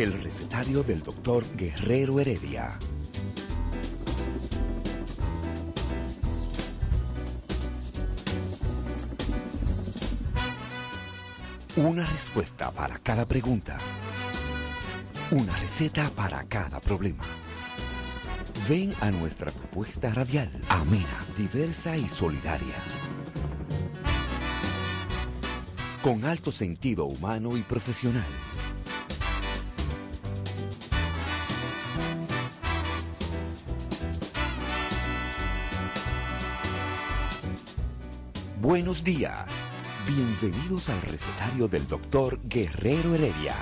El recetario del doctor Guerrero Heredia. Una respuesta para cada pregunta. Una receta para cada problema. Ven a nuestra propuesta radial, amena, diversa y solidaria. Con alto sentido humano y profesional. Buenos días. Bienvenidos al recetario del doctor Guerrero Heredia.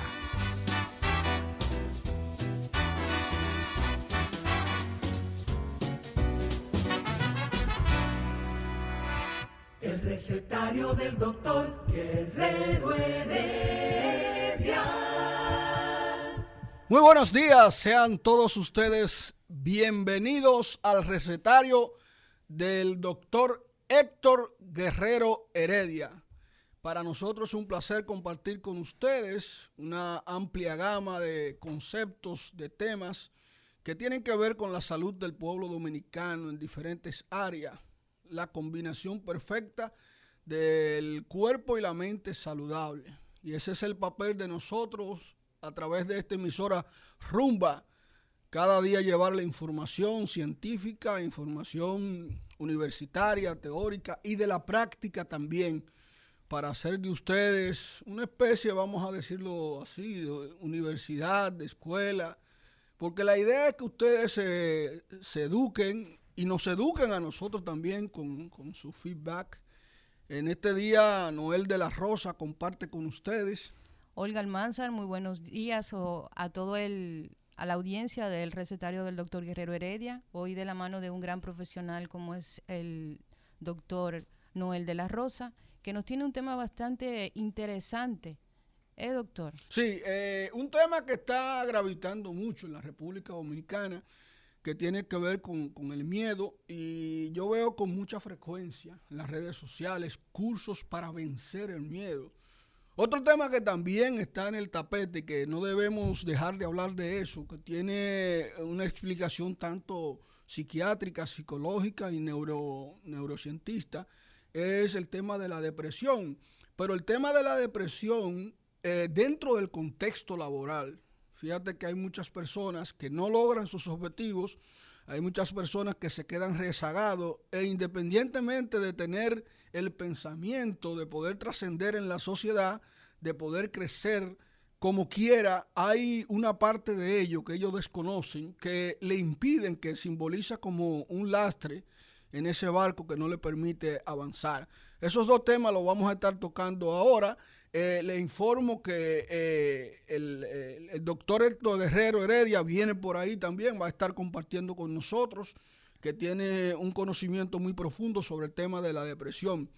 El recetario del doctor Guerrero Heredia. Muy buenos días, sean todos ustedes bienvenidos al recetario del doctor Héctor Guerrero Heredia. Para nosotros es un placer compartir con ustedes una amplia gama de conceptos, de temas que tienen que ver con la salud del pueblo dominicano en diferentes áreas. La combinación perfecta del cuerpo y la mente saludable. Y ese es el papel de nosotros a través de esta emisora Rumba. Cada día llevarle información científica, información universitaria, teórica y de la práctica también para hacer de ustedes una especie, vamos a decirlo así, de universidad, de escuela, porque la idea es que ustedes se, eduquen y nos eduquen a nosotros también con, con, su feedback. En este día, Noel de la Rosa comparte con ustedes. Olga Almanzar, muy buenos días o a todo el a la audiencia del recetario del doctor Guerrero Heredia, hoy de la mano de un gran profesional como es el doctor Noel de la Rosa, que nos tiene un tema bastante interesante. ¿Eh, doctor? Sí, eh, un tema que está gravitando mucho en la República Dominicana, que tiene que ver con, con, el miedo, y yo veo con mucha frecuencia en las redes sociales cursos para vencer el miedo. Otro tema que también está en el tapete, que no debemos dejar de hablar de eso, que tiene una explicación tanto psiquiátrica, psicológica y neuro, neurocientista, es el tema de la depresión. Pero el tema de la depresión eh, dentro del contexto laboral, fíjate que hay muchas personas que no logran sus objetivos, hay muchas personas que se quedan rezagados e independientemente de tener el pensamiento de poder trascender en la sociedad, de poder crecer como quiera, hay una parte de ello que ellos desconocen que le impiden, que simboliza como un lastre en ese barco que no le permite avanzar. Esos dos temas los vamos a estar tocando ahora. Eh, le informo que eh, el, el, doctor Héctor Guerrero Heredia viene por ahí también, va a estar compartiendo con nosotros, que tiene un conocimiento muy profundo sobre el tema de la depresión.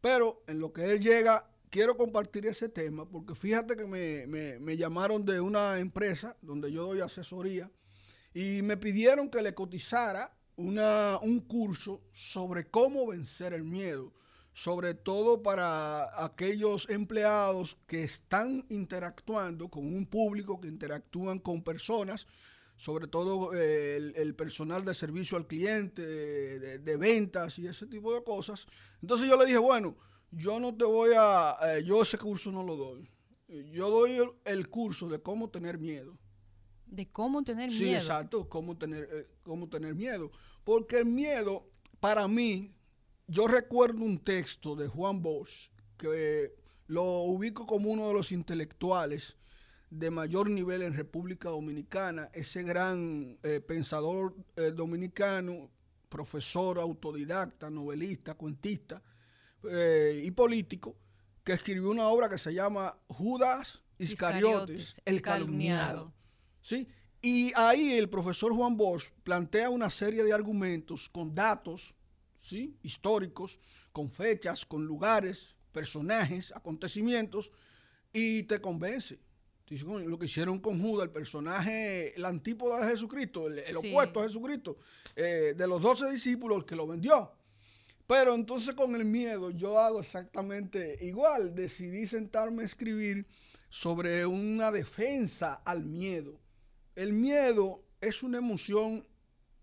Pero en lo que él llega, quiero compartir ese tema, porque fíjate que me, me, me llamaron de una empresa donde yo doy asesoría y me pidieron que le cotizara una, un curso sobre cómo vencer el miedo sobre todo para aquellos empleados que están interactuando con un público, que interactúan con personas, sobre todo eh, el, el, personal de servicio al cliente, de, de, de, ventas y ese tipo de cosas. Entonces yo le dije, bueno, yo no te voy a, eh, yo ese curso no lo doy. Yo doy el, el, curso de cómo tener miedo. De cómo tener sí, miedo. Sí, exacto, cómo tener, eh, cómo tener miedo. Porque el miedo, para mí, yo recuerdo un texto de Juan Bosch que lo ubico como uno de los intelectuales de mayor nivel en República Dominicana, ese gran eh, pensador eh, dominicano, profesor, autodidacta, novelista, cuentista eh, y político, que escribió una obra que se llama Judas Iscariotes, Iscariotes el calumniado. calumniado. ¿Sí? Y ahí el profesor Juan Bosch plantea una serie de argumentos con datos ¿sí? históricos, con fechas, con lugares, personajes, acontecimientos, y te convence. Lo que hicieron con Judas, el personaje, la antípoda de Jesucristo, el, el sí. opuesto a Jesucristo, eh, de los doce discípulos, el que lo vendió. Pero entonces con el miedo yo hago exactamente igual. Decidí sentarme a escribir sobre una defensa al miedo. El miedo es una emoción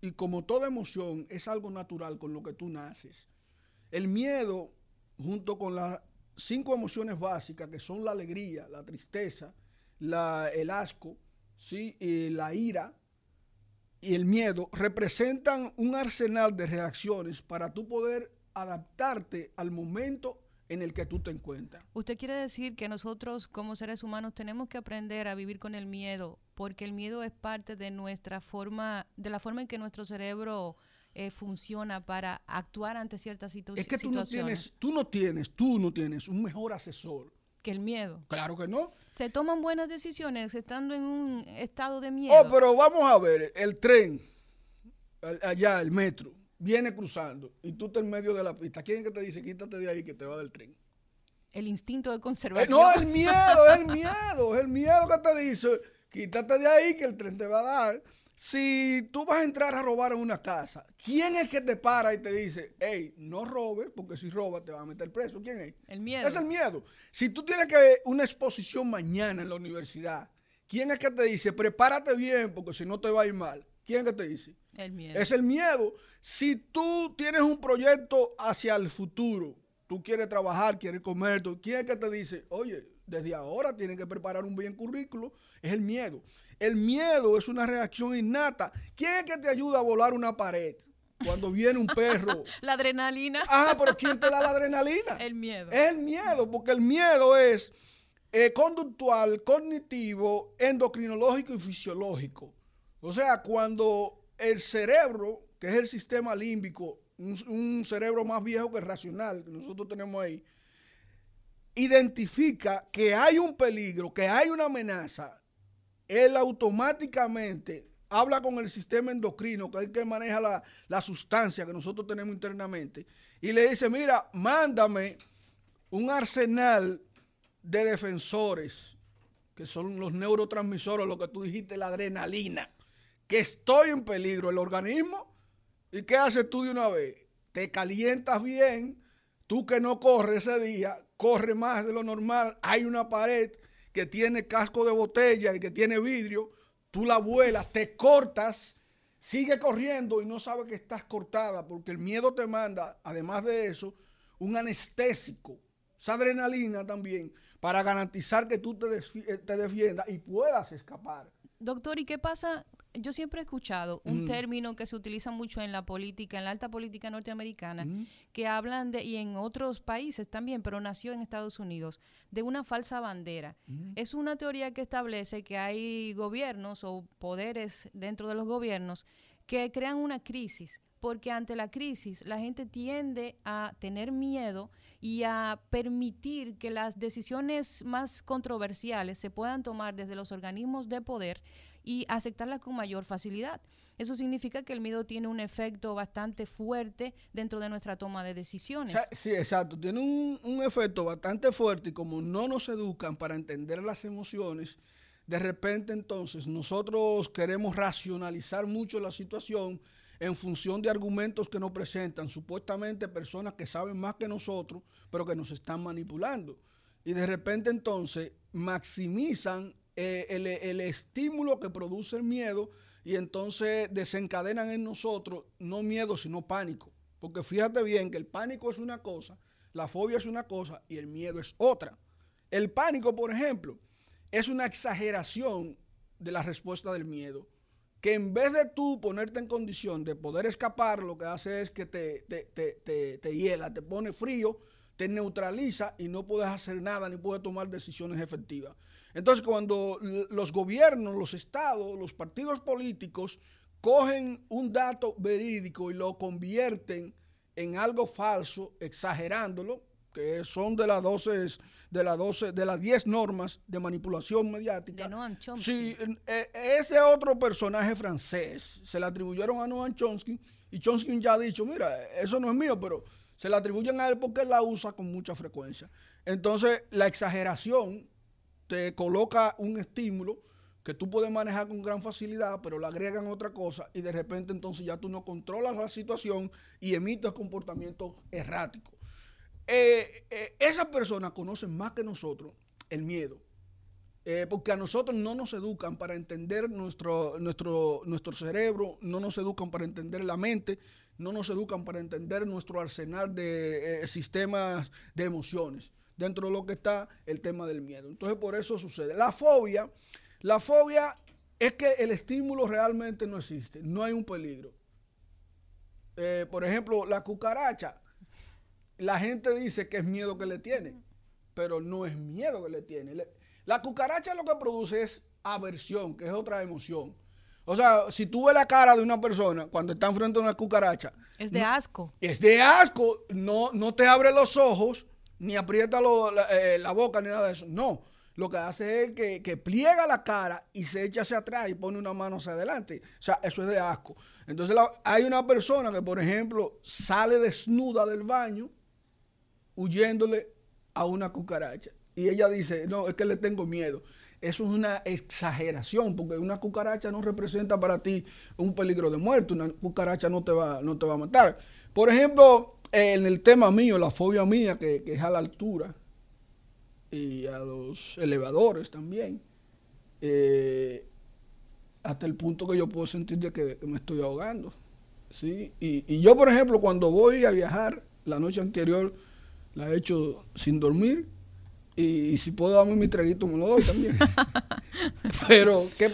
y como toda emoción es algo natural con lo que tú naces. El miedo, junto con las cinco emociones básicas que son la alegría, la tristeza, la, el asco, ¿sí? y la ira y el miedo, representan un arsenal de reacciones para tú poder adaptarte al momento en el que tú te encuentras. ¿Usted quiere decir que nosotros como seres humanos tenemos que aprender a vivir con el miedo porque el miedo es parte de nuestra forma, de la forma en que nuestro cerebro eh, funciona para actuar ante ciertas situaciones? Es que tú no tienes, tú no tienes, tú no tienes un mejor asesor que el miedo. Claro que no. Se toman buenas decisiones estando en un estado de miedo. Oh, pero vamos a ver, el tren, allá, el metro viene cruzando y tú estás en medio de la pista, ¿quién es que te dice quítate de ahí que te va del tren? El instinto de Eh, conservación. no, el miedo, es el miedo, es el miedo que te dice quítate de ahí que el tren te va a dar. Si tú vas a entrar a robar en una casa, ¿quién es que te para y te dice, hey, no robes, porque si robas te van a meter preso? ¿Quién es? El miedo. Es el miedo. Si tú tienes que una exposición mañana en la universidad, ¿quién es que te dice, prepárate bien, porque si no te va a ir mal? ¿Quién es que te dice? El miedo. Es el miedo. Si tú tienes un proyecto hacia el futuro, tú quieres trabajar, quieres comer, tú- ¿quién es que te dice, oye, desde ahora tienes que preparar un bien currículo? Es el miedo. El miedo es una reacción innata. ¿Quién es que te ayuda a volar una pared cuando viene un perro? La adrenalina. Ah, pero ¿quién te da la adrenalina? El miedo. Es el miedo, porque el miedo es eh, conductual, cognitivo, endocrinológico y fisiológico. O sea, cuando el cerebro, que es el sistema límbico, un, un cerebro más viejo que el racional que nosotros tenemos ahí, identifica que hay un peligro, que hay una amenaza, él automáticamente habla con el sistema endocrino, que es el que maneja la, la sustancia que nosotros tenemos internamente, y le dice, mira, mándame un arsenal de defensores, que son los neurotransmisores, lo que tú dijiste, la adrenalina, que estoy en peligro, el organismo, ¿y qué haces tú de una vez? Te calientas bien, tú que no corres ese día, corre más de lo normal, hay una pared que tiene casco de botella y que tiene vidrio, tú la vuelas, te cortas, sigue corriendo y no sabes que estás cortada porque el miedo te manda, además de eso, un anestésico, esa adrenalina también, para garantizar que tú te, te defiendas y puedas escapar. Doctor, ¿y qué pasa? Yo siempre he escuchado un Mm. término que se utiliza mucho en la política, en la alta política norteamericana, Mm. que hablan de, y en otros países también, pero nació en Estados Unidos, de una falsa bandera. Mm. Es una teoría que establece que hay gobiernos o poderes dentro de los gobiernos que crean una crisis, porque ante la crisis la gente tiende a tener miedo y a permitir que las decisiones más controversiales se puedan tomar desde los organismos de poder y aceptarlas con mayor facilidad. Eso significa que el miedo tiene un efecto bastante fuerte dentro de nuestra toma de decisiones. sí, exacto. Tiene un, un efecto bastante fuerte y como no nos educan para entender las emociones, de repente entonces nosotros queremos racionalizar mucho la situación en función de argumentos que nos presentan supuestamente personas que saben más que nosotros, pero que nos están manipulando. Y de repente entonces maximizan eh, el, el estímulo que produce el miedo y entonces desencadenan en nosotros no miedo, sino pánico. Porque fíjate bien que el pánico es una cosa, la fobia es una cosa y el miedo es otra. El pánico, por ejemplo, es una exageración de la respuesta del miedo. Que en vez de tú ponerte en condición de poder escapar, lo que hace es que te, te, te, te, te hiela, te pone frío, te neutraliza y no puedes hacer nada ni puedes tomar decisiones efectivas. Entonces, cuando los gobiernos, los estados, los partidos políticos cogen un dato verídico y lo convierten en algo falso, exagerándolo, que son de las 12, de las 12, de las 10 normas de manipulación mediática. De Noam Chomsky. Sí, eh, ese otro personaje francés se le atribuyeron a Noam Chomsky y Chomsky ya ha dicho, mira, eso no es mío, pero se le atribuyen a él porque él la usa con mucha frecuencia. Entonces, la exageración te coloca un estímulo que tú puedes manejar con gran facilidad, pero le agregan otra cosa y de repente entonces ya tú no controlas la situación y emites comportamientos erráticos. Eh, eh, esas personas conocen más que nosotros el miedo. Eh, porque a nosotros no nos educan para entender nuestro, nuestro, nuestro cerebro, no nos educan para entender la mente, no nos educan para entender nuestro arsenal de sistemas de emociones. Dentro de lo que está el tema del miedo. Entonces, por eso sucede. La fobia, la fobia es que el estímulo realmente no existe, no hay un peligro. Eh, por ejemplo, la cucaracha, la gente dice que es miedo que le tiene, pero no es miedo que le tiene. la cucaracha lo que produce es aversión, que es otra emoción. O sea, si tú ves la cara de una persona cuando está enfrente a una cucaracha. Es de asco. Es de asco. No, no te abre los ojos, ni aprieta eh, la, boca, ni nada de eso. No. Lo que hace es que, que, pliega la cara y se echa hacia atrás y pone una mano hacia adelante. O sea, eso es de asco. Entonces hay una persona que, por ejemplo, sale desnuda del baño huyéndole a una cucaracha. Y ella dice, no, es que le tengo miedo. Eso es una exageración, porque una cucaracha no representa para ti un peligro de muerte, una cucaracha no te va, no te va a matar. Por ejemplo, en el tema mío, la fobia mía, que, es a la altura y a los elevadores también, eh, hasta el punto que yo puedo sentir de que, me estoy ahogando. ¿sí? Y, y, yo, por ejemplo, cuando voy a viajar, la noche anterior la he hecho sin dormir y, si puedo darme mi traguito, me lo doy también. Pero, ¿qué?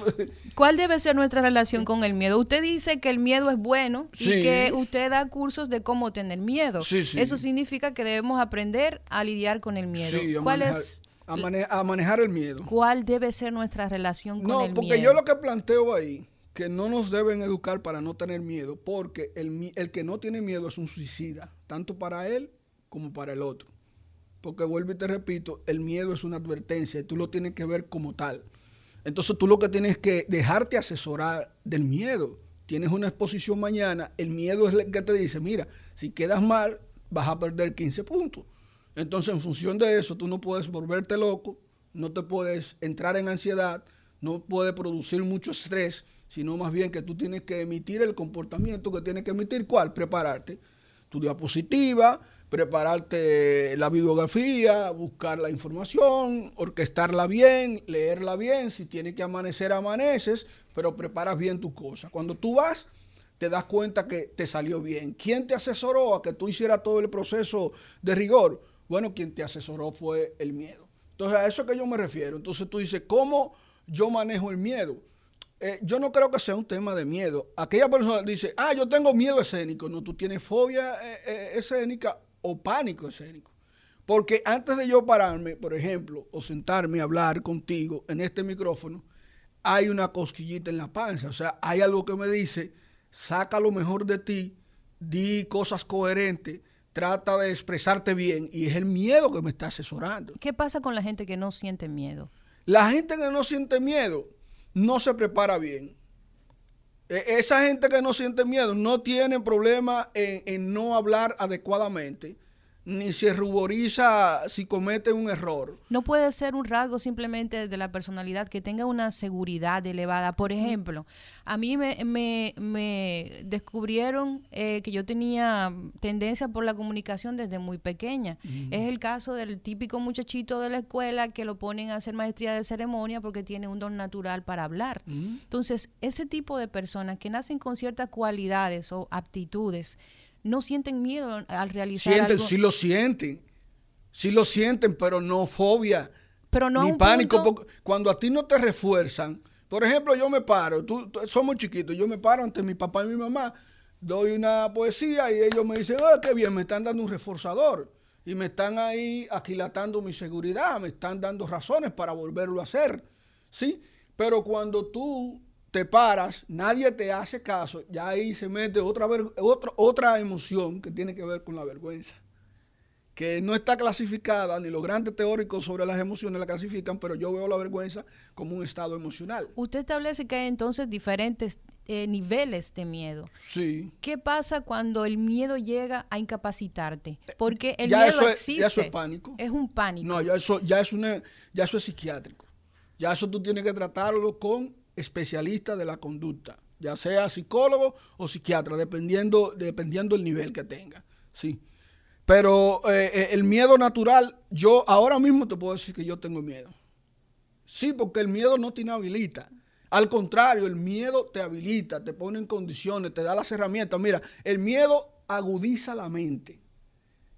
¿cuál debe ser nuestra relación con el miedo? Usted dice que el miedo es bueno y que usted da cursos de cómo tener miedo. Eso significa que debemos aprender a lidiar con el miedo. ¿Cuál es? A, manejar el miedo. ¿Cuál debe ser nuestra relación con el miedo? No, porque yo lo que planteo ahí, que no nos deben educar para no tener miedo, porque el, el que no tiene miedo es un suicida, tanto para él como para el otro. Porque vuelvo y te repito, el miedo es una advertencia y tú lo tienes que ver como tal. Entonces tú lo que tienes que dejarte asesorar del miedo. Tienes una exposición mañana, el miedo es el que te dice, mira, si quedas mal, vas a perder 15 puntos. Entonces en función de eso, tú no puedes volverte loco, no te puedes entrar en ansiedad, no puedes producir mucho estrés, sino más bien que tú tienes que emitir el comportamiento que tienes que emitir. ¿Cuál? Prepararte. Tu diapositiva, prepararte la bibliografía, buscar la información, orquestarla bien, leerla bien, si tiene que amanecer, amaneces, pero preparas bien tu cosa. Cuando tú vas, te das cuenta que te salió bien. ¿Quién te asesoró a que tú hicieras todo el proceso de rigor? Bueno, quien te asesoró fue el miedo. Entonces, a eso que yo me refiero. Entonces tú dices, ¿cómo yo manejo el miedo? Eh, yo no creo que sea un tema de miedo. Aquella persona dice, ah, yo tengo miedo escénico. No, tú tienes fobia eh, eh, escénica o pánico escénico. Porque antes de yo pararme, por ejemplo, o sentarme a hablar contigo en este micrófono, hay una cosquillita en la panza. O sea, hay algo que me dice, saca lo mejor de ti, di cosas coherentes, trata de expresarte bien. Y es el miedo que me está asesorando. ¿Qué pasa con la gente que no siente miedo? La gente que no siente miedo no se prepara bien. E, esa gente que no siente miedo no tiene problema en, no hablar adecuadamente, ni se ruboriza si comete un error. No puede ser un rasgo simplemente de la personalidad que tenga una seguridad elevada. Por ejemplo, a mí me, me, descubrieron eh, que yo tenía tendencia por la comunicación desde muy pequeña. Es el caso del típico muchachito de la escuela que lo ponen a hacer maestría de ceremonia porque tiene un don natural para hablar. Entonces, ese tipo de personas que nacen con ciertas cualidades o aptitudes, no sienten miedo al realizar sienten, Sí lo sienten, sí lo sienten, pero no fobia, pero no ni pánico. Cuando a ti no te refuerzan, por ejemplo, yo me paro, tú, somos chiquitos, yo me paro ante mi papá y mi mamá, doy una poesía y ellos me dicen, oh, qué bien, me están dando un reforzador y me están ahí aquilatando mi seguridad, me están dando razones para volverlo a hacer, ¿sí? Pero cuando tú te paras, nadie te hace caso, ya ahí se mete otra, otra, otra emoción que tiene que ver con la vergüenza, que no está clasificada, ni los grandes teóricos sobre las emociones la clasifican, pero yo veo la vergüenza como un estado emocional. Usted establece que hay entonces diferentes eh, niveles de miedo. Sí. ¿Qué pasa cuando el miedo llega a incapacitarte? Porque el miedo existe. ya eso es pánico. Es un pánico. No, ya eso, ya es una, ya eso es psiquiátrico. Ya eso tú tienes que tratarlo con especialista de la conducta, ya sea psicólogo o psiquiatra, dependiendo, dependiendo el nivel que tenga. Sí. Pero eh, eh, el miedo natural, yo ahora mismo te puedo decir que yo tengo miedo. Sí, porque el miedo no te inhabilita. Al contrario, el miedo te habilita, te pone en condiciones, te da las herramientas. Mira, el miedo agudiza la mente.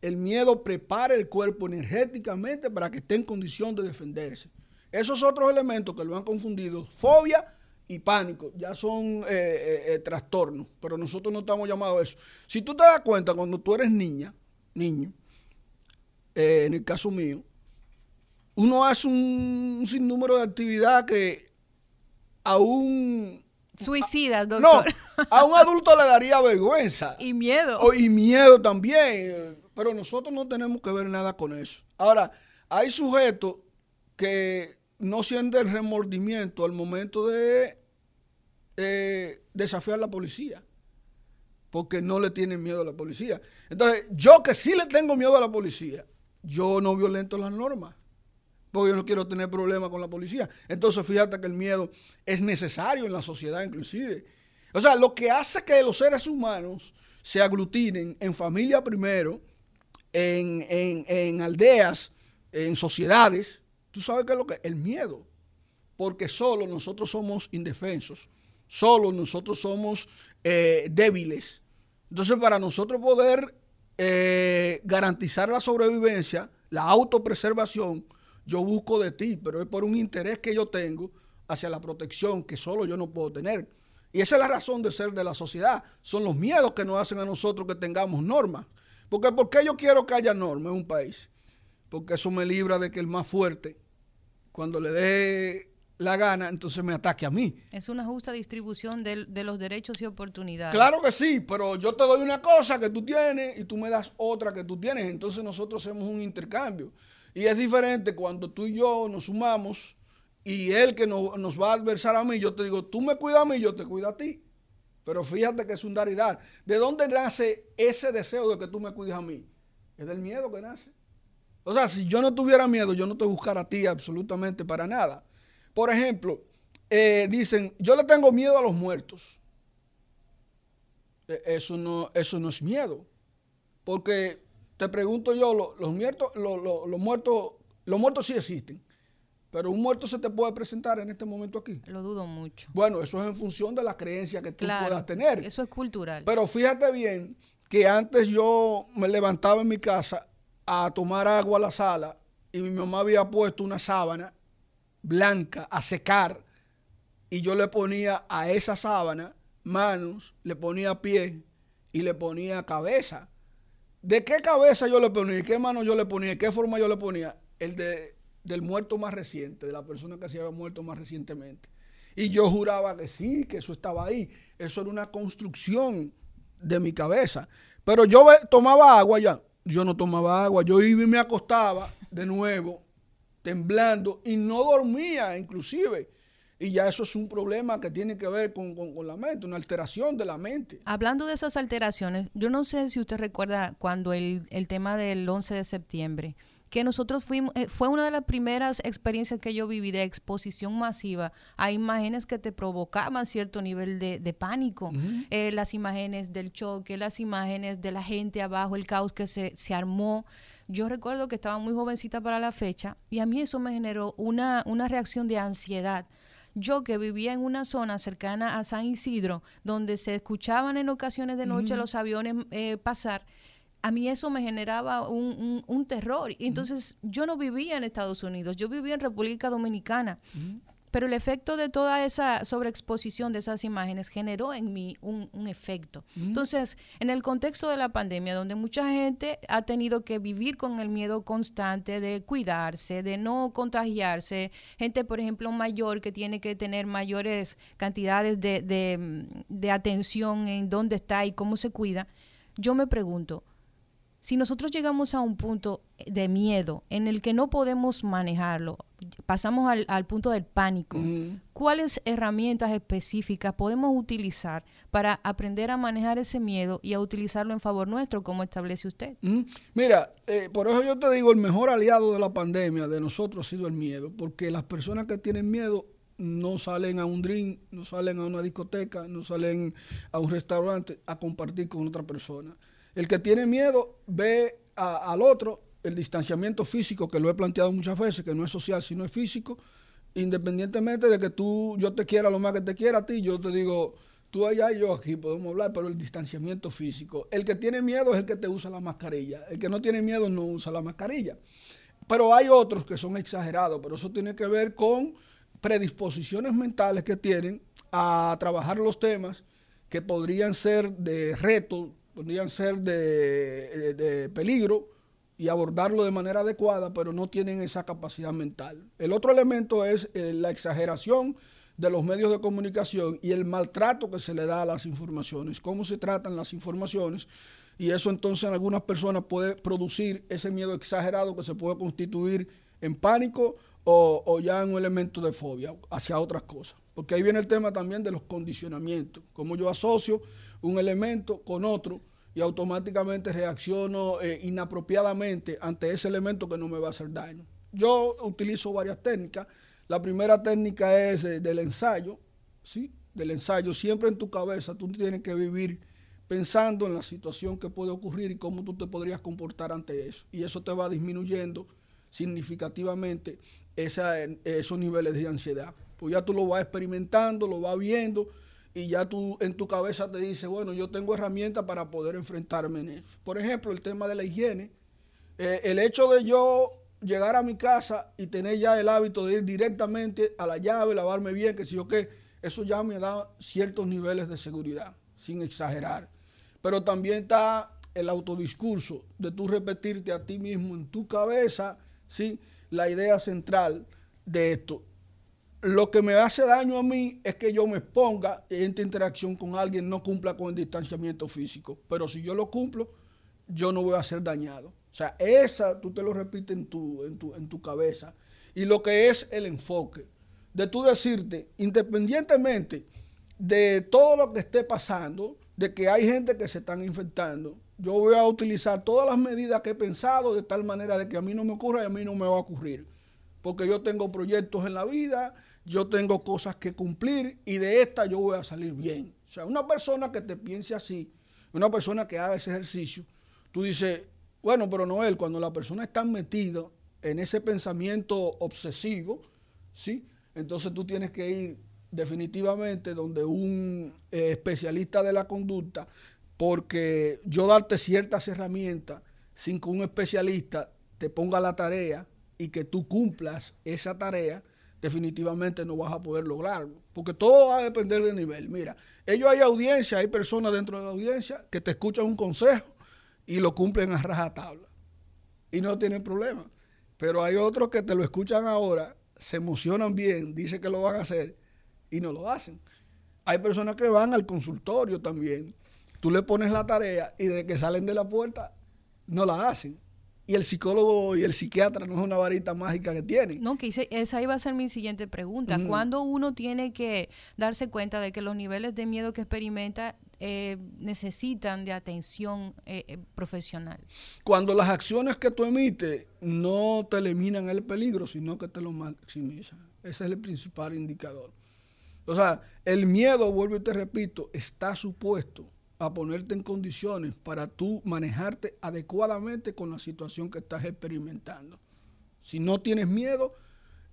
El miedo prepara el cuerpo energéticamente para que esté en condición de defenderse. Esos otros elementos que lo han confundido, fobia y pánico, ya son eh, eh, eh, trastornos, pero nosotros no estamos llamados a eso. Si tú te das cuenta, cuando tú eres niña, niño, en el caso mío, uno hace un, un sinnúmero de actividad que a un Suicida, doctor. No, a un adulto le daría vergüenza. y miedo. O- y miedo también. Pero nosotros no tenemos que ver nada con eso. Ahora, hay sujetos que no sienten remordimiento al momento de eh, desafiar a la policía. Porque no le tienen miedo a la policía. Entonces, yo que sí le tengo miedo a la policía, yo no violento las normas porque yo no quiero tener problemas con la policía. Entonces, fíjate que el miedo es necesario en la sociedad, inclusive. O sea, lo que hace que los seres humanos se aglutinen en familia primero, en- en aldeas, en sociedades, tú sabes qué es lo que el miedo. Porque solo nosotros somos indefensos, solo nosotros somos eh, débiles. Entonces, para nosotros poder eh, garantizar la sobrevivencia, la autopreservación, yo busco de ti, pero es por un interés que yo tengo hacia la protección que solo yo no puedo tener. Y esa es la razón de ser de la sociedad. Son los miedos que nos hacen a nosotros que tengamos normas. Porque ¿por qué yo quiero que haya normas en un país? Porque eso me libra de que el más fuerte, cuando le dé la gana, entonces me ataque a mí. Es una justa distribución del- de, los derechos y oportunidades. Claro que sí, pero yo te doy una cosa que tú tienes y tú me das otra que tú tienes. Entonces nosotros hacemos un intercambio. Y es diferente cuando tú y yo nos sumamos y él que no- nos va a adversar a mí, yo te digo, tú me cuidas a mí, yo te cuido a ti. Pero fíjate que es un dar y dar. ¿De dónde nace ese deseo de que tú me cuides a mí? Es del miedo que nace. O sea, si yo no tuviera miedo, yo no te buscara a ti absolutamente para nada. Por ejemplo, eh, dicen, yo le tengo miedo a los muertos. Eh, Eso no, eso no es miedo. Porque te pregunto yo, lo- los, muertos, lo- lo- los muertos, los muertos sí existen. Pero un muerto se te puede presentar en este momento aquí. Lo dudo mucho. Bueno, eso es en función de la creencia que tú Claro. puedas tener. Eso es cultural. Pero fíjate bien que antes yo me levantaba en mi casa a tomar agua a la sala y mi mamá había puesto una sábana blanca a secar y yo le ponía a esa sábana manos, le ponía pies y le ponía cabeza. ¿De qué cabeza yo le ponía? ¿Qué mano yo le ponía? ¿Qué forma yo le ponía? El de, del muerto más reciente, de la persona que se había muerto más recientemente. Y yo juraba que sí, que eso estaba ahí. Eso era una construcción de mi cabeza. Pero yo tomaba agua ya. Yo no tomaba agua. Yo iba y me acostaba de nuevo, temblando, y no dormía inclusive. Y ya eso es un problema que tiene que ver con, con- la mente, una alteración de la mente. Hablando de esas alteraciones, yo no sé si usted recuerda cuando el, el tema del 11 de septiembre, que nosotros fuimos, eh, fue una de las primeras experiencias que yo viví de exposición masiva a imágenes que te provocaban cierto nivel de, de pánico. Eh, las imágenes del choque, las imágenes de la gente abajo, el caos que se, se armó. Yo recuerdo que estaba muy jovencita para la fecha y a mí eso me generó una, una reacción de ansiedad. Yo que vivía en una zona cercana a San Isidro, donde se escuchaban en ocasiones de noche los aviones eh, pasar, a mí eso me generaba un, un- un terror. Y entonces yo no vivía en Estados Unidos, yo vivía en República Dominicana. Pero el efecto de toda esa sobreexposición de esas imágenes generó en mí un, un efecto. Entonces, en el contexto de la pandemia, donde mucha gente ha tenido que vivir con el miedo constante de cuidarse, de no contagiarse, gente, por ejemplo, mayor que tiene que tener mayores cantidades de, de, de atención en dónde está y cómo se cuida, yo me pregunto, si nosotros llegamos a un punto de miedo en el que no podemos manejarlo, pasamos al, al punto del pánico, ¿cuáles herramientas específicas podemos utilizar para aprender a manejar ese miedo y a utilizarlo en favor nuestro, como establece usted? Mira, eh, por eso yo te digo, el mejor aliado de la pandemia de nosotros ha sido el miedo, porque las personas que tienen miedo no salen a un drink, no salen a una discoteca, no salen a un restaurante a compartir con otra persona. El que tiene miedo ve al otro, el distanciamiento físico, que lo he planteado muchas veces, que no es social, sino es físico, independientemente de que tú, yo te quiera lo más que te quiera a ti, yo te digo, tú allá y yo aquí podemos hablar, pero el distanciamiento físico. El que tiene miedo es el que te usa la mascarilla. El que no tiene miedo no usa la mascarilla. Pero hay otros que son exagerados, pero eso tiene que ver con predisposiciones mentales que tienen a trabajar los temas que podrían ser de reto, podrían ser de, peligro y abordarlo de manera adecuada, pero no tienen esa capacidad mental. El otro elemento es eh, la exageración de los medios de comunicación y el maltrato que se le da a las informaciones, cómo se tratan las informaciones y eso entonces en algunas personas puede producir ese miedo exagerado que se puede constituir en pánico o, ya en un elemento de fobia hacia otras cosas. Porque ahí viene el tema también de los condicionamientos, cómo yo asocio un elemento con otro y automáticamente reacciono eh, inapropiadamente ante ese elemento que no me va a hacer daño. Yo utilizo varias técnicas. La primera técnica es eh, del ensayo, ¿sí? Del ensayo. Siempre en tu cabeza tú tienes que vivir pensando en la situación que puede ocurrir y cómo tú te podrías comportar ante eso. Y eso te va disminuyendo significativamente esos niveles de ansiedad. Pues ya tú lo vas experimentando, lo vas viendo y ya tú en tu cabeza te dice, bueno, yo tengo herramientas para poder enfrentarme en eso. Por ejemplo, el tema de la higiene. Eh, el hecho de yo llegar a mi casa y tener ya el hábito de ir directamente a la llave, lavarme bien, que si yo qué, eso ya me da ciertos niveles de seguridad, sin exagerar. Pero también está el autodiscurso de tú repetirte a ti mismo en tu cabeza, ¿sí? La idea central de esto. Lo que me hace daño a mí es que yo me exponga en esta interacción con alguien, no cumpla con el distanciamiento físico. Pero si yo lo cumplo, yo no voy a ser dañado. O sea, esa tú te lo repites en tu, en tu, en tu cabeza. Y lo que es el enfoque, de tú decirte, independientemente de todo lo que esté pasando, de que hay gente que se están infectando, yo voy a utilizar todas las medidas que he pensado de tal manera de que a mí no me ocurra y a mí no me va a ocurrir. Porque yo tengo proyectos en la vida, yo tengo cosas que cumplir y de esta yo voy a salir bien. O sea, una persona que te piense así, una persona que haga ese ejercicio, tú dices, bueno, pero Noel, cuando la persona está metida en ese pensamiento obsesivo, ¿sí? Entonces tú tienes que ir definitivamente donde un eh, especialista de la conducta, porque yo darte ciertas herramientas sin que un especialista te ponga la tarea y que tú cumplas esa tarea, definitivamente no vas a poder lograrlo, porque todo va a depender del nivel. Mira, ellos hay audiencia, hay personas dentro de la audiencia que te escuchan un consejo y lo cumplen a rajatabla y no tienen problema. Pero hay otros que te lo escuchan ahora, se emocionan bien, dicen que lo van a hacer y no lo hacen. Hay personas que van al consultorio también. Tú le pones la tarea y de que salen de la puerta no la hacen. Y el psicólogo y el psiquiatra no es una varita mágica que tienen. No, que esa iba a ser mi siguiente pregunta. ¿Cuándo uno tiene que darse cuenta de que los niveles de miedo que experimenta eh, necesitan de atención eh, eh, profesional? Cuando las acciones que tú emites no te eliminan el peligro, sino que te lo maximizan. Ese es el principal indicador. O sea, el miedo, vuelvo y te repito, está supuesto a ponerte en condiciones para tú manejarte adecuadamente con la situación que estás experimentando. Si no tienes miedo,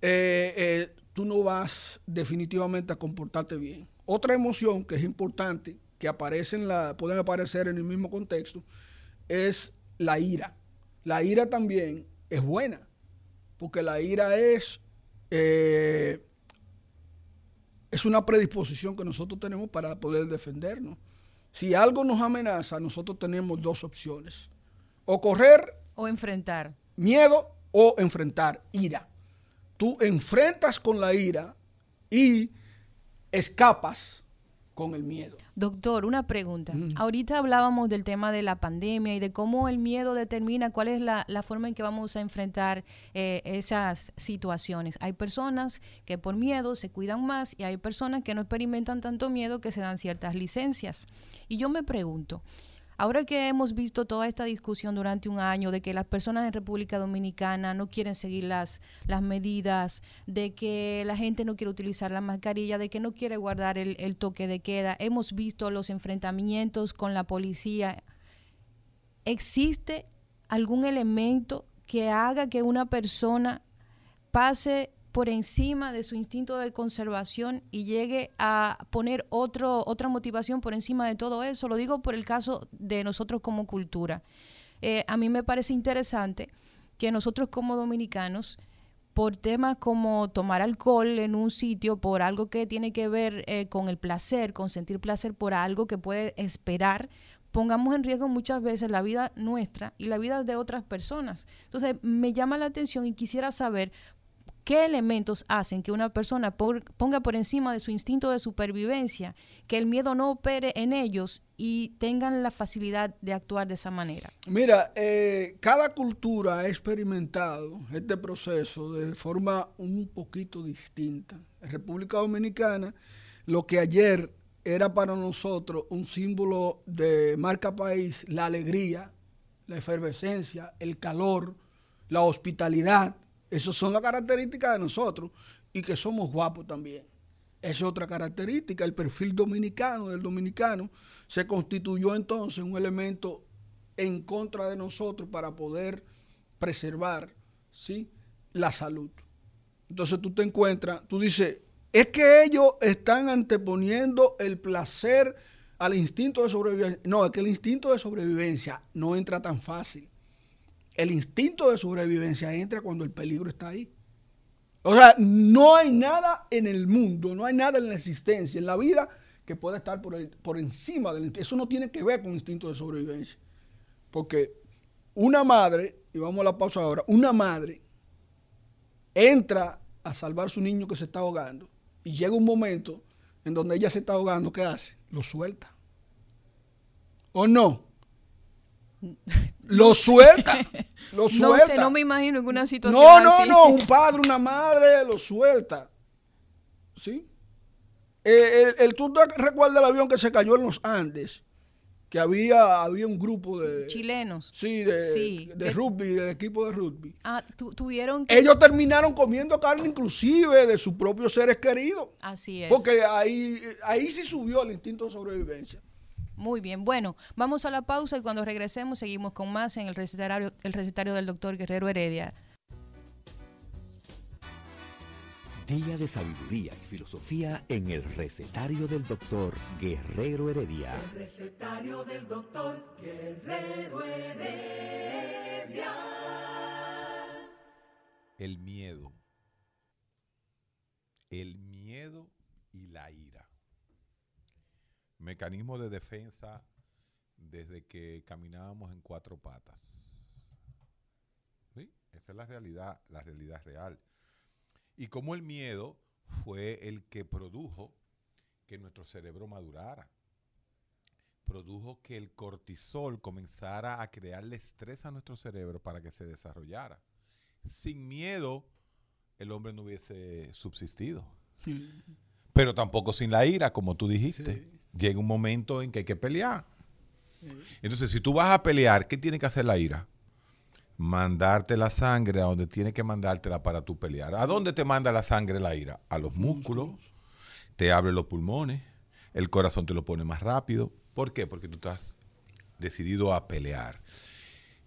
eh, eh, tú no vas definitivamente a comportarte bien. Otra emoción que es importante, que aparece en la, pueden aparecer en el mismo contexto, es la ira. La ira también es buena, porque la ira es eh, es una predisposición que nosotros tenemos para poder defendernos. Si algo nos amenaza, nosotros tenemos dos opciones. O correr. O enfrentar. Miedo o enfrentar ira. Tú enfrentas con la ira y escapas con el miedo. Doctor, una pregunta. Ahorita hablábamos del tema de la pandemia y de cómo el miedo determina cuál es la, forma en que vamos a enfrentar eh, esas situaciones. Hay personas que por miedo se cuidan más y hay personas que no experimentan tanto miedo que se dan ciertas licencias. Y yo me pregunto, Ahora que hemos visto toda esta discusión durante un año de que las personas en República Dominicana no quieren seguir las, las medidas, de que la gente no quiere utilizar la mascarilla, de que no quiere guardar el, el toque de queda, hemos visto los enfrentamientos con la policía. ¿Existe algún elemento que haga que una persona pase por encima de su instinto de conservación y llegue a poner otro, otra motivación por encima de todo eso. Lo digo por el caso de nosotros como cultura. Eh, a mí me parece interesante que nosotros como dominicanos, por temas como tomar alcohol en un sitio, por algo que tiene que ver eh, con el placer, con sentir placer por algo que puede esperar, pongamos en riesgo muchas veces la vida nuestra y la vida de otras personas. Entonces, me llama la atención y quisiera saber ¿Qué elementos hacen que una persona ponga por encima de su instinto de supervivencia, que el miedo no opere en ellos y tengan la facilidad de actuar de esa manera? Mira, eh, cada cultura ha experimentado este proceso de forma un poquito distinta. En República Dominicana, lo que ayer era para nosotros un símbolo de marca país, la alegría, la efervescencia, el calor, la hospitalidad, esas son las características de nosotros y que somos guapos también. Esa es otra característica. El perfil dominicano del dominicano se constituyó entonces un elemento en contra de nosotros para poder preservar ¿sí? la salud. Entonces tú te encuentras, tú dices, es que ellos están anteponiendo el placer al instinto de sobrevivencia. No, es que el instinto de sobrevivencia no entra tan fácil. El instinto de sobrevivencia entra cuando el peligro está ahí. O sea, no hay nada en el mundo, no hay nada en la existencia, en la vida, que pueda estar por, por encima del instinto. Eso no tiene que ver con instinto de sobrevivencia. Porque una madre, y vamos a la pausa ahora, una madre entra a salvar a su niño que se está ahogando y llega un momento en donde ella se está ahogando, ¿qué hace? Lo suelta. ¿O no? Lo suelta. Lo suelta. No sé, no me imagino en una situación No, no, no. Un padre, una madre lo suelta. ¿Sí? Eh, el, ¿Tú te recuerdas el avión que se cayó en los Andes? Que había, había un grupo de... Chilenos. Sí, de, de rugby, del equipo de rugby. Ah, tuvieron Ellos terminaron comiendo carne inclusive de sus propios seres queridos. Así es. Porque ahí, ahí sí subió el instinto de sobrevivencia. Muy bien, bueno, vamos a la pausa y cuando regresemos seguimos con más en el recetario, el recetario del doctor Guerrero Heredia. Día de sabiduría y filosofía en el recetario del doctor Guerrero Heredia. El recetario del doctor Guerrero Heredia. El miedo. El miedo y la ira mecanismo de defensa desde que caminábamos en cuatro patas. ¿Sí? Esa es la realidad, la realidad real. Y como el miedo fue el que produjo que nuestro cerebro madurara. Produjo que el cortisol comenzara a crearle estrés a nuestro cerebro para que se desarrollara. Sin miedo, el hombre no hubiese subsistido. Pero tampoco sin la ira, como tú dijiste llega un momento en que hay que pelear. Entonces, si tú vas a pelear, ¿qué tiene que hacer la ira? Mandarte la sangre a donde tiene que mandártela para tú pelear. ¿A dónde te manda la sangre la ira? A los músculos, te abre los pulmones, el corazón te lo pone más rápido. ¿Por qué? Porque tú estás decidido a pelear.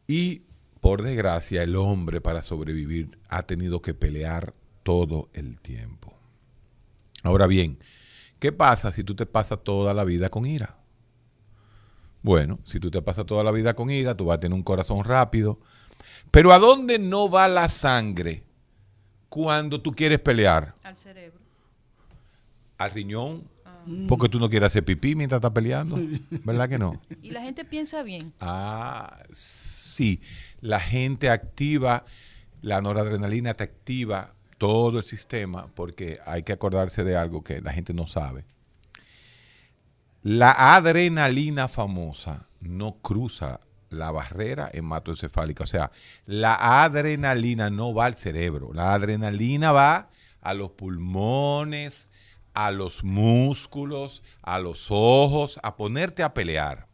Y por desgracia, el hombre para sobrevivir ha tenido que pelear todo el tiempo. Ahora bien, ¿Qué pasa si tú te pasas toda la vida con ira? Bueno, si tú te pasas toda la vida con ira, tú vas a tener un corazón rápido. Pero ¿a dónde no va la sangre cuando tú quieres pelear? Al cerebro. Al riñón. Ah. Porque tú no quieres hacer pipí mientras estás peleando. ¿Verdad que no? Y la gente piensa bien. Ah, sí. La gente activa, la noradrenalina te activa todo el sistema, porque hay que acordarse de algo que la gente no sabe. La adrenalina famosa no cruza la barrera hematoencefálica. O sea, la adrenalina no va al cerebro. La adrenalina va a los pulmones, a los músculos, a los ojos, a ponerte a pelear.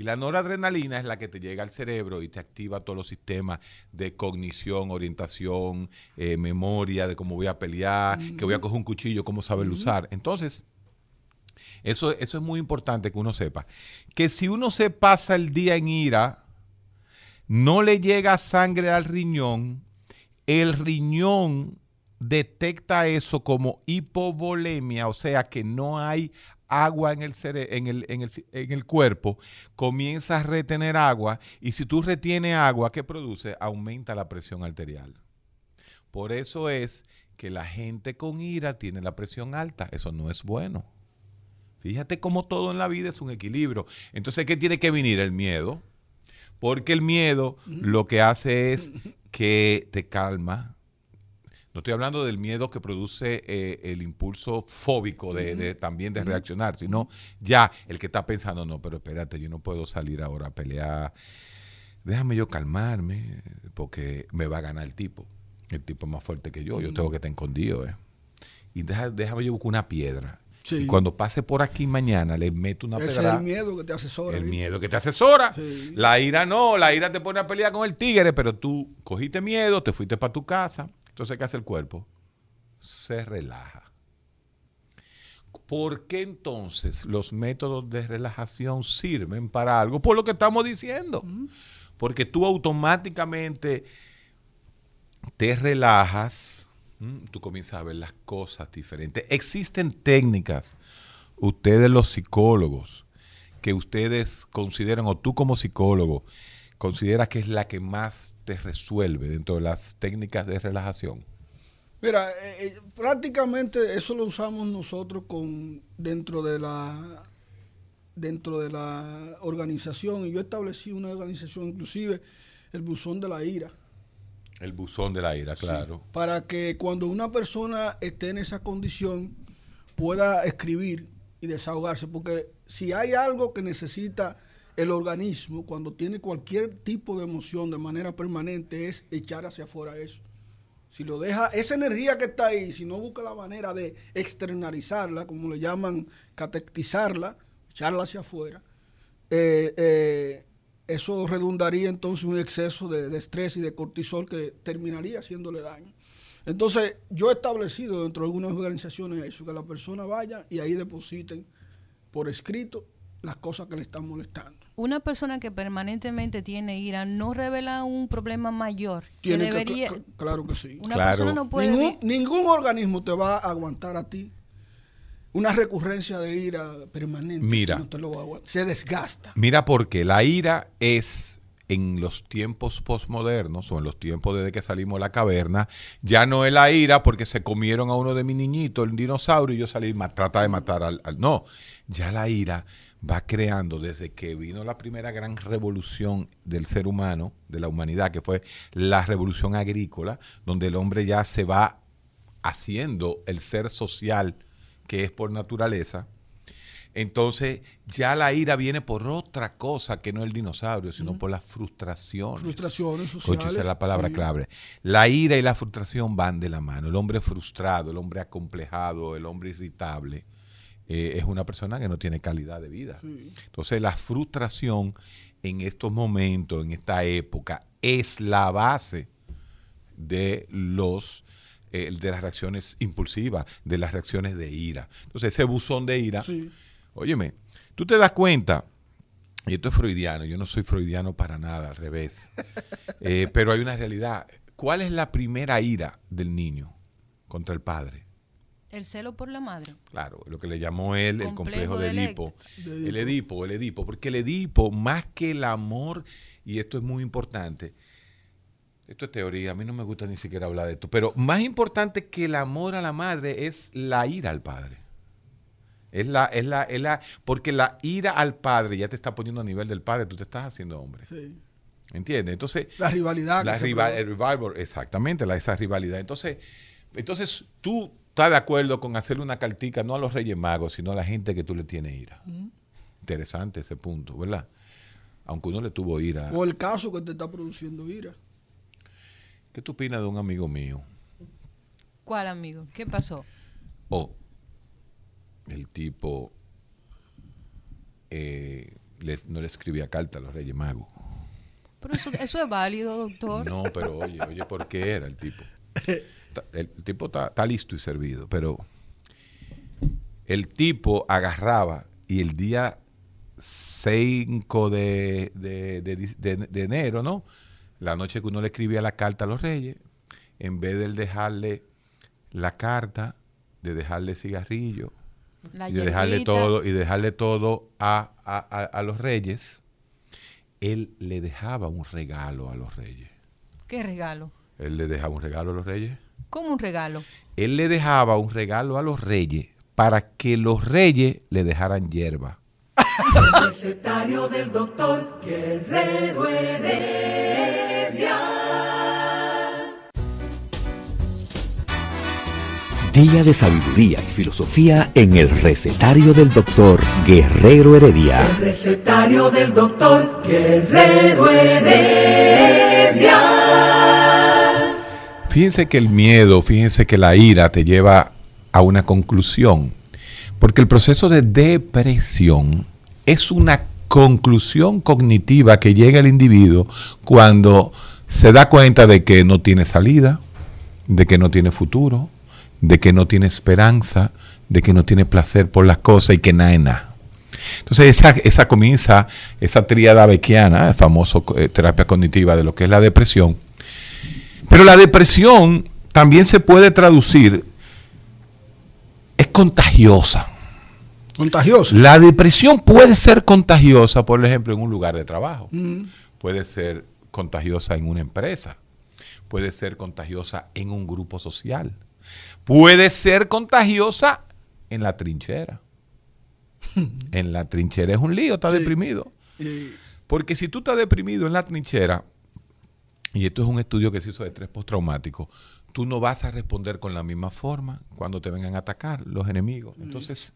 Y la noradrenalina es la que te llega al cerebro y te activa todos los sistemas de cognición, orientación, eh, memoria, de cómo voy a pelear, que voy a coger un cuchillo, cómo saberlo usar. Entonces, eso, eso es muy importante que uno sepa. Que si uno se pasa el día en ira, no le llega sangre al riñón, el riñón detecta eso como hipovolemia, o sea que no hay agua en el, en, el, en, el, en el cuerpo, comienza a retener agua y si tú retienes agua, ¿qué produce? Aumenta la presión arterial. Por eso es que la gente con ira tiene la presión alta. Eso no es bueno. Fíjate cómo todo en la vida es un equilibrio. Entonces, ¿qué tiene que venir? El miedo. Porque el miedo lo que hace es que te calma, no estoy hablando del miedo que produce eh, el impulso fóbico de, también de reaccionar, sino ya el que está pensando, no, pero espérate, yo no puedo salir ahora a pelear. Déjame yo calmarme, porque me va a ganar el tipo. El tipo es más fuerte que yo, yo tengo que estar escondido. Eh. Y déjame yo buscar una piedra. Y cuando pase por aquí mañana, le meto una Ese Es el miedo que te asesora. El miedo que te asesora. La ira no, la ira te pone a pelear con el tigre, pero tú cogiste miedo, te fuiste para tu casa entonces, ¿qué hace el cuerpo? Se relaja. ¿Por qué entonces los métodos de relajación sirven para algo? Por lo que estamos diciendo. Porque tú automáticamente te relajas, tú comienzas a ver las cosas diferentes. Existen técnicas, ustedes los psicólogos, que ustedes consideran, o tú como psicólogo, considera que es la que más te resuelve dentro de las técnicas de relajación? Mira, eh, eh, prácticamente eso lo usamos nosotros con dentro de la dentro de la organización y yo establecí una organización inclusive el buzón de la ira. El buzón de la ira, claro. para que cuando una persona esté en esa condición pueda escribir y desahogarse, porque si hay algo que necesita el organismo, cuando tiene cualquier tipo de emoción de manera permanente, es echar hacia afuera eso. Si lo deja, esa energía que está ahí, si no busca la manera de externalizarla, como le llaman, catetizarla, echarla hacia afuera, eh, eh, eso redundaría entonces un exceso de, estrés y de cortisol que terminaría haciéndole daño. Entonces, yo he establecido dentro de algunas organizaciones eso, que la persona vaya y ahí depositen por escrito las cosas que le están molestando. Una persona que permanentemente tiene ira no revela un problema mayor. que debería, claro que sí. Una persona no puede ningún, ningún, organismo te va a aguantar a ti una recurrencia de ira permanente. Mira, se desgasta. Mira porque la ira es en los tiempos postmodernos o en los tiempos desde que salimos de la caverna, ya no es la ira porque se comieron a uno de mi niñito, el dinosaurio, y yo salí y trata de matar al... No, ya la ira va creando desde que vino la primera gran revolución del ser humano, de la humanidad, que fue la revolución agrícola, donde el hombre ya se va haciendo el ser social que es por naturaleza. Entonces ya la ira viene por otra cosa que no el dinosaurio, sino por las frustraciones. Frustraciones sociales. esa es la palabra clave. La ira y la frustración van de la mano. El hombre frustrado, el hombre acomplejado, el hombre irritable, eh, es una persona que no tiene calidad de vida. Entonces la frustración en estos momentos, en esta época, es la base de los eh, de las reacciones impulsivas, de las reacciones de ira. Entonces ese buzón de ira, óyeme, tú te das cuenta, y esto es freudiano, yo no soy freudiano para nada, al revés, eh, pero hay una realidad. ¿Cuál es la primera ira del niño contra el padre? El celo por la madre. Claro, lo que le llamó él el complejo de Edipo. El Edipo, el Edipo. Porque el Edipo, más que el amor, y esto es muy importante, esto es teoría, a mí no me gusta ni siquiera hablar de esto, pero más importante que el amor a la madre es la ira al padre. Es la, es la, es la, porque la ira al padre ya te está poniendo a nivel del padre, tú te estás haciendo hombre. Sí. ¿Entiendes? Entonces. La rivalidad. La el revival, exactamente, la, esa rivalidad. Entonces, entonces tú está de acuerdo con hacerle una cartica no a los Reyes Magos, sino a la gente que tú le tienes ira. Interesante ese punto, ¿verdad? Aunque uno le tuvo ira. O el caso que te está produciendo ira. ¿Qué tú opinas de un amigo mío? ¿Cuál amigo? ¿Qué pasó? Oh, el tipo eh, no le escribía carta a los Reyes Magos. Pero eso, eso es válido, doctor. No, pero oye, oye, ¿por qué era el tipo? el tipo está, listo y servido, pero el tipo agarraba y el día 5 de, de, enero, ¿no? La noche que uno le escribía la carta a los reyes, en vez de dejarle la carta de dejarle cigarrillo La y de dejarle todo y dejarle todo a, a- a- a los reyes, él le dejaba un regalo a los reyes. ¿Qué regalo? Él le dejaba un regalo a los reyes. ¿Cómo un regalo? Él le dejaba un regalo a los reyes para que los reyes le dejaran hierba. Recetario del doctor Guerrero Heredia. Día de sabiduría y filosofía en el recetario del doctor Guerrero Heredia. El recetario del doctor Guerrero Heredia. Fíjense que el miedo, fíjense que la ira te lleva a una conclusión. Porque el proceso de depresión es una conclusión cognitiva que llega el individuo cuando se da cuenta de que no tiene salida, de que no tiene futuro, de que no tiene esperanza, de que no tiene placer por las cosas y que nada es nada. Entonces esa, esa comienza, esa tríada beckiana, el famoso eh, terapia cognitiva de lo que es la depresión. Pero la depresión también se puede traducir, es contagiosa. Contagioso. La depresión puede ser contagiosa, por ejemplo, en un lugar de trabajo. Mm. Puede ser contagiosa en una empresa. Puede ser contagiosa en un grupo social. Puede ser contagiosa en la trinchera. en la trinchera es un lío, está deprimido. Porque si tú estás deprimido en la trinchera, y esto es un estudio que se hizo de estrés postraumático, tú no vas a responder con la misma forma cuando te vengan a atacar los enemigos. Entonces,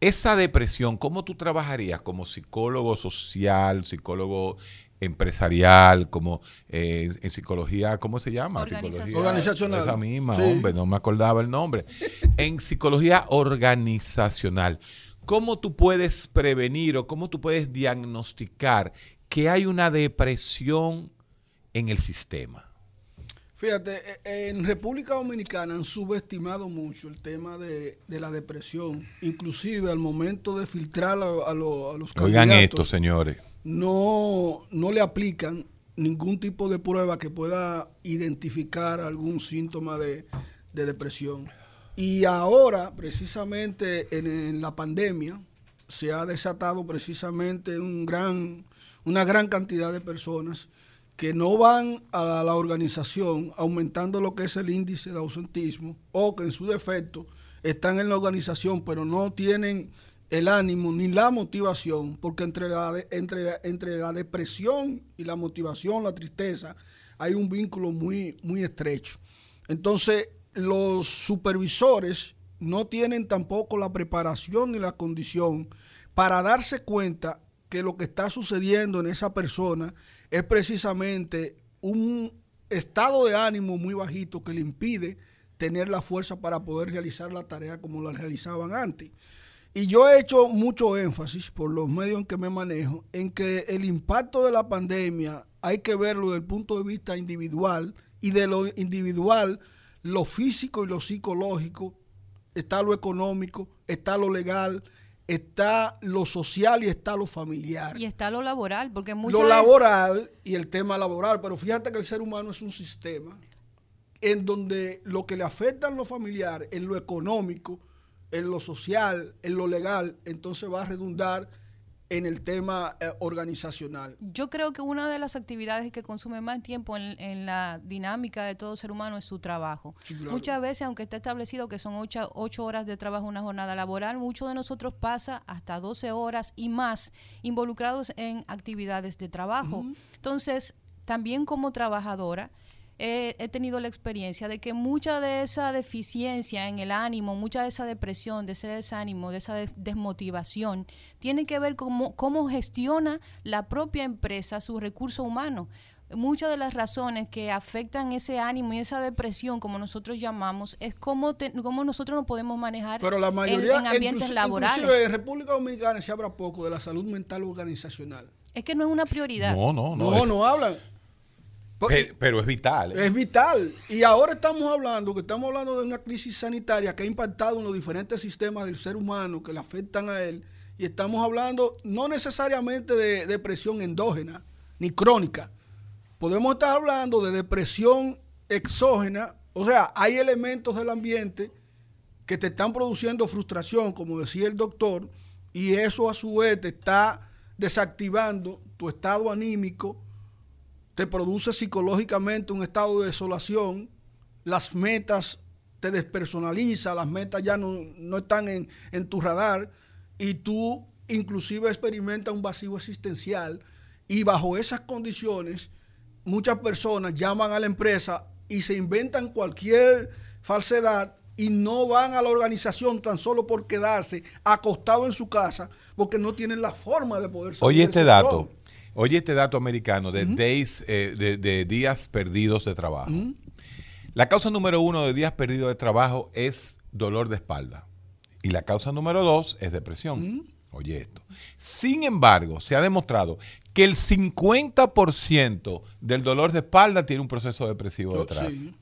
esa depresión, ¿cómo tú trabajarías como psicólogo social, psicólogo empresarial, como eh, en psicología, ¿cómo se llama? Organizacional. Psicología- Organizacional. Esa misma, Sí. hombre, no me acordaba el nombre. En psicología organizacional, ¿cómo tú puedes prevenir o cómo tú puedes diagnosticar que hay una depresión en el sistema? Fíjate, eh, en República Dominicana han subestimado mucho el tema de, de la depresión. Inclusive al momento de filtrar a, a lo- a los Oigan candidatos, esto, señores. No, no le aplican ningún tipo de prueba que pueda identificar algún síntoma de, de depresión. Y ahora, precisamente en, la pandemia, se ha desatado precisamente un gran, una gran cantidad de personas que no van a la organización aumentando lo que es el índice de ausentismo o que en su defecto están en la organización pero no tienen el ánimo ni la motivación, porque entre la, entre, entre la depresión y la motivación, la tristeza, hay un vínculo muy, muy estrecho. Entonces, los supervisores no tienen tampoco la preparación ni la condición para darse cuenta que lo que está sucediendo en esa persona es precisamente un estado de ánimo muy bajito que le impide tener la fuerza para poder realizar la tarea como la realizaban antes. Y yo he hecho mucho énfasis por los medios en que me manejo en que el impacto de la pandemia hay que verlo desde el punto de vista individual y de lo individual, lo físico y lo psicológico, está lo económico, está lo legal, está lo social y está lo familiar. Y está lo laboral, porque mucho Lo laboral y el tema laboral, pero fíjate que el ser humano es un sistema en donde lo que le afecta en lo familiar, en lo económico, en lo social, en lo legal, entonces va a redundar en el tema eh, organizacional. Yo creo que una de las actividades que consume más tiempo en, en la dinámica de todo ser humano es su trabajo. Sí, claro. Muchas veces, aunque está establecido que son ocho, ocho horas de trabajo una jornada laboral, muchos de nosotros pasa hasta 12 horas y más involucrados en actividades de trabajo. Entonces, también como trabajadora, eh, he tenido la experiencia de que mucha de esa deficiencia en el ánimo, mucha de esa depresión, de ese desánimo, de esa des- desmotivación, tiene que ver con cómo, cómo gestiona la propia empresa su recurso humano. Muchas de las razones que afectan ese ánimo y esa depresión, como nosotros llamamos, es cómo, te- cómo nosotros no podemos manejar Pero la en- mayoría, en, ambientes inclusi- laborales. inclusive en República Dominicana se habla poco de la salud mental organizacional. Es que no es una prioridad. No, no, no. No, es- no, hablan. Pe- pero es vital. ¿eh? Es vital. Y ahora estamos hablando, que estamos hablando de una crisis sanitaria que ha impactado en los diferentes sistemas del ser humano que le afectan a él. Y estamos hablando no necesariamente de depresión endógena ni crónica. Podemos estar hablando de depresión exógena O sea, hay elementos del ambiente que te están produciendo frustración, como decía el doctor, y eso a su vez te está desactivando tu estado anímico, te produce psicológicamente un estado de desolación, las metas te despersonaliza, las metas ya no, no están en, en tu radar y tú inclusive experimentas un vacío existencial y bajo esas condiciones muchas personas llaman a la empresa y se inventan cualquier falsedad y no van a la organización tan solo por quedarse acostado en su casa porque no tienen la forma de poder salir Oye este dato, oye este dato americano de days, eh, de, de días perdidos de trabajo. La causa número uno de días perdidos de trabajo es dolor de espalda. Y la causa número dos es depresión. Oye esto. Sin embargo, se ha demostrado que el 50% del dolor de espalda tiene un proceso depresivo Yo- detrás. sí.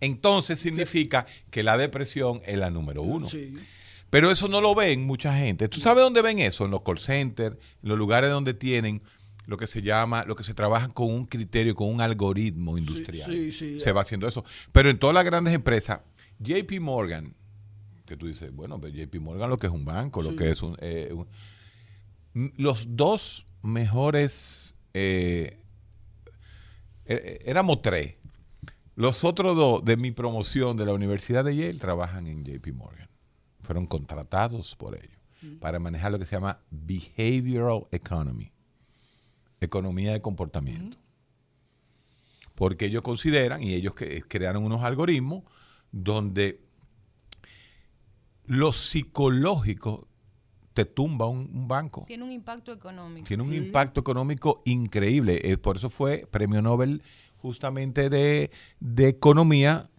Entonces significa que la depresión es la número uno. Sí. Pero eso no lo ven mucha gente. ¿Tú sabes dónde ven eso? En los call centers, en los lugares donde tienen lo que se llama, lo que se trabajan con un criterio, con un algoritmo industrial. sí, sí. Se va haciendo eso. Pero en todas las grandes empresas, JP Morgan, que tú dices, bueno, pero JP Morgan lo que es un banco, lo que es un... eh, un- los dos mejores... eh, eh, éramos tres. Los otros dos de mi promoción de la Universidad de Yale trabajan en JP Morgan. Fueron contratados por ellos para manejar lo que se llama Behavioral Economy, economía de comportamiento. Porque ellos consideran, y ellos que- crearon unos algoritmos donde lo psicológico te tumba un, un banco. Tiene un impacto económico. Tiene un impacto económico increíble. Eh, por eso fue premio Nobel justamente de, de economía,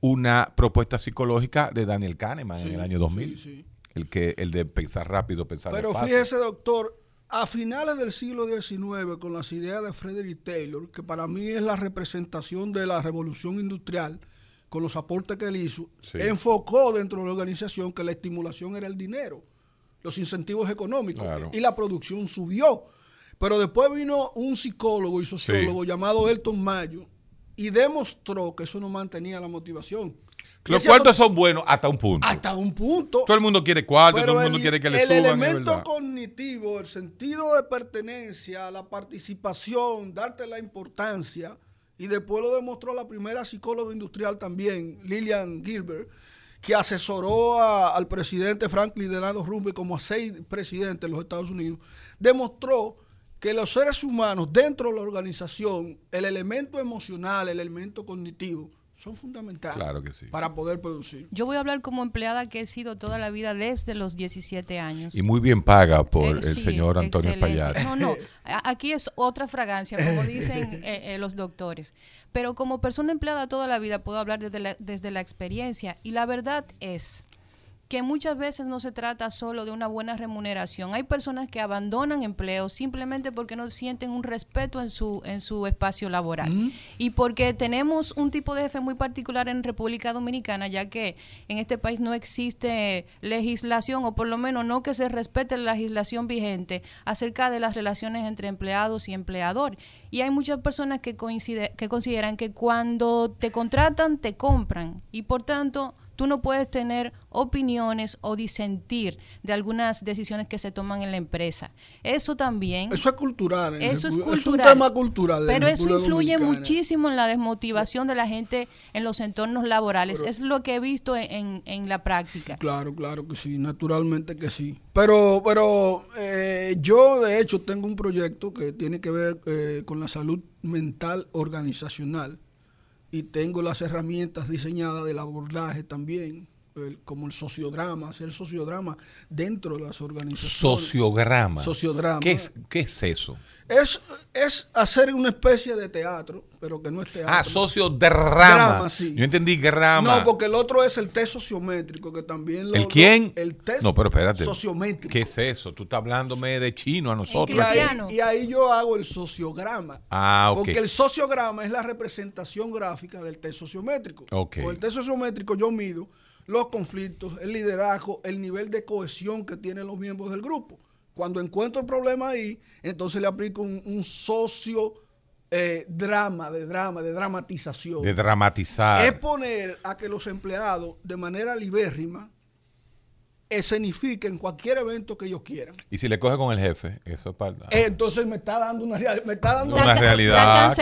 una propuesta psicológica de Daniel Kahneman en el año 2000. sí, sí. El, que, el de pensar rápido, pensar Pero despacio. fíjese, doctor, a finales del siglo XIX, con las ideas de Frederick Taylor, que para mí es la representación de la revolución industrial, con los aportes que él hizo, Sí. enfocó dentro de la organización que la estimulación era el dinero, los incentivos económicos, Claro. y la producción subió. Pero después vino un psicólogo y sociólogo llamado Elton Mayo y demostró que eso no mantenía la motivación. Los cuartos son buenos hasta un punto. hasta un punto. Todo el mundo quiere cuartos, todo el mundo el, quiere que le el suban. es elemento cognitivo, el sentido de pertenencia, la participación, darte la importancia, y después lo demostró la primera psicóloga industrial también, Lillian Gilbert, que asesoró a- al presidente Franklin Delano Roosevelt como a seis presidentes de los Estados Unidos, demostró que los seres humanos dentro de la organización, el elemento emocional, el elemento cognitivo, son fundamentales Claro que sí. para poder producir. Yo voy a hablar como empleada que he sido toda la vida desde los 17 años. Y muy bien paga por Eh, el sí, señor Antonio. Espaillat. No, no, aquí es otra fragancia, como dicen eh, eh, los doctores. Pero como persona empleada toda la vida puedo hablar desde la, desde la experiencia y la verdad es que muchas veces no se trata solo de una buena remuneración. Hay personas que abandonan empleos simplemente porque no sienten un respeto en su en su espacio laboral y porque tenemos un tipo de jefe muy particular en República Dominicana, ya que en este país no existe legislación o por lo menos no que se respete la legislación vigente acerca de las relaciones entre empleados y empleador. Y hay muchas personas que coincide, que consideran que cuando te contratan te compran y por tanto tú no puedes tener opiniones o disentir de algunas decisiones que se toman en la empresa. Eso también, Eso es cultural. eso es cultural. un tema cultural. Pero eso influye Dominicana. muchísimo en la desmotivación de la gente en los entornos laborales. es lo que he visto en, en- en la práctica. Claro, claro que sí, naturalmente que sí. Pero, pero eh, yo de hecho tengo un proyecto que tiene que ver eh, con la salud mental organizacional y tengo las herramientas diseñadas del abordaje también, el- como el sociodrama, hacer sociodrama dentro de las organizaciones. Sociograma. Sociodrama. ¿Qué es, ¿Qué es eso? Es, es hacer una especie de teatro, pero que no es teatro. Ah, sociodrama. Drama, sí. Yo entendí grama. No, porque el otro es el test sociométrico, que también lo... ¿El quién? lo- el test No, pero espérate. sociométrico. ¿Qué es eso? Tú estás hablándome de chino a Y nosotros. ahí, Cristiano. y ahí yo hago el sociograma. Ah, ok. Porque el sociograma es la representación gráfica del test sociométrico. Ok. Con el test sociométrico yo mido los conflictos, el liderazgo, el nivel de cohesión que tienen los miembros del grupo. Cuando encuentro el problema ahí, entonces le aplico un, un eh, drama, de drama, de dramatización. De dramatizar. es poner a que los empleados de manera libérrima escenifiquen cualquier evento que ellos quieran. Y si le coge con el jefe, eso es para... Eh, entonces me está dando una, real- me está dando Una ca- realidad.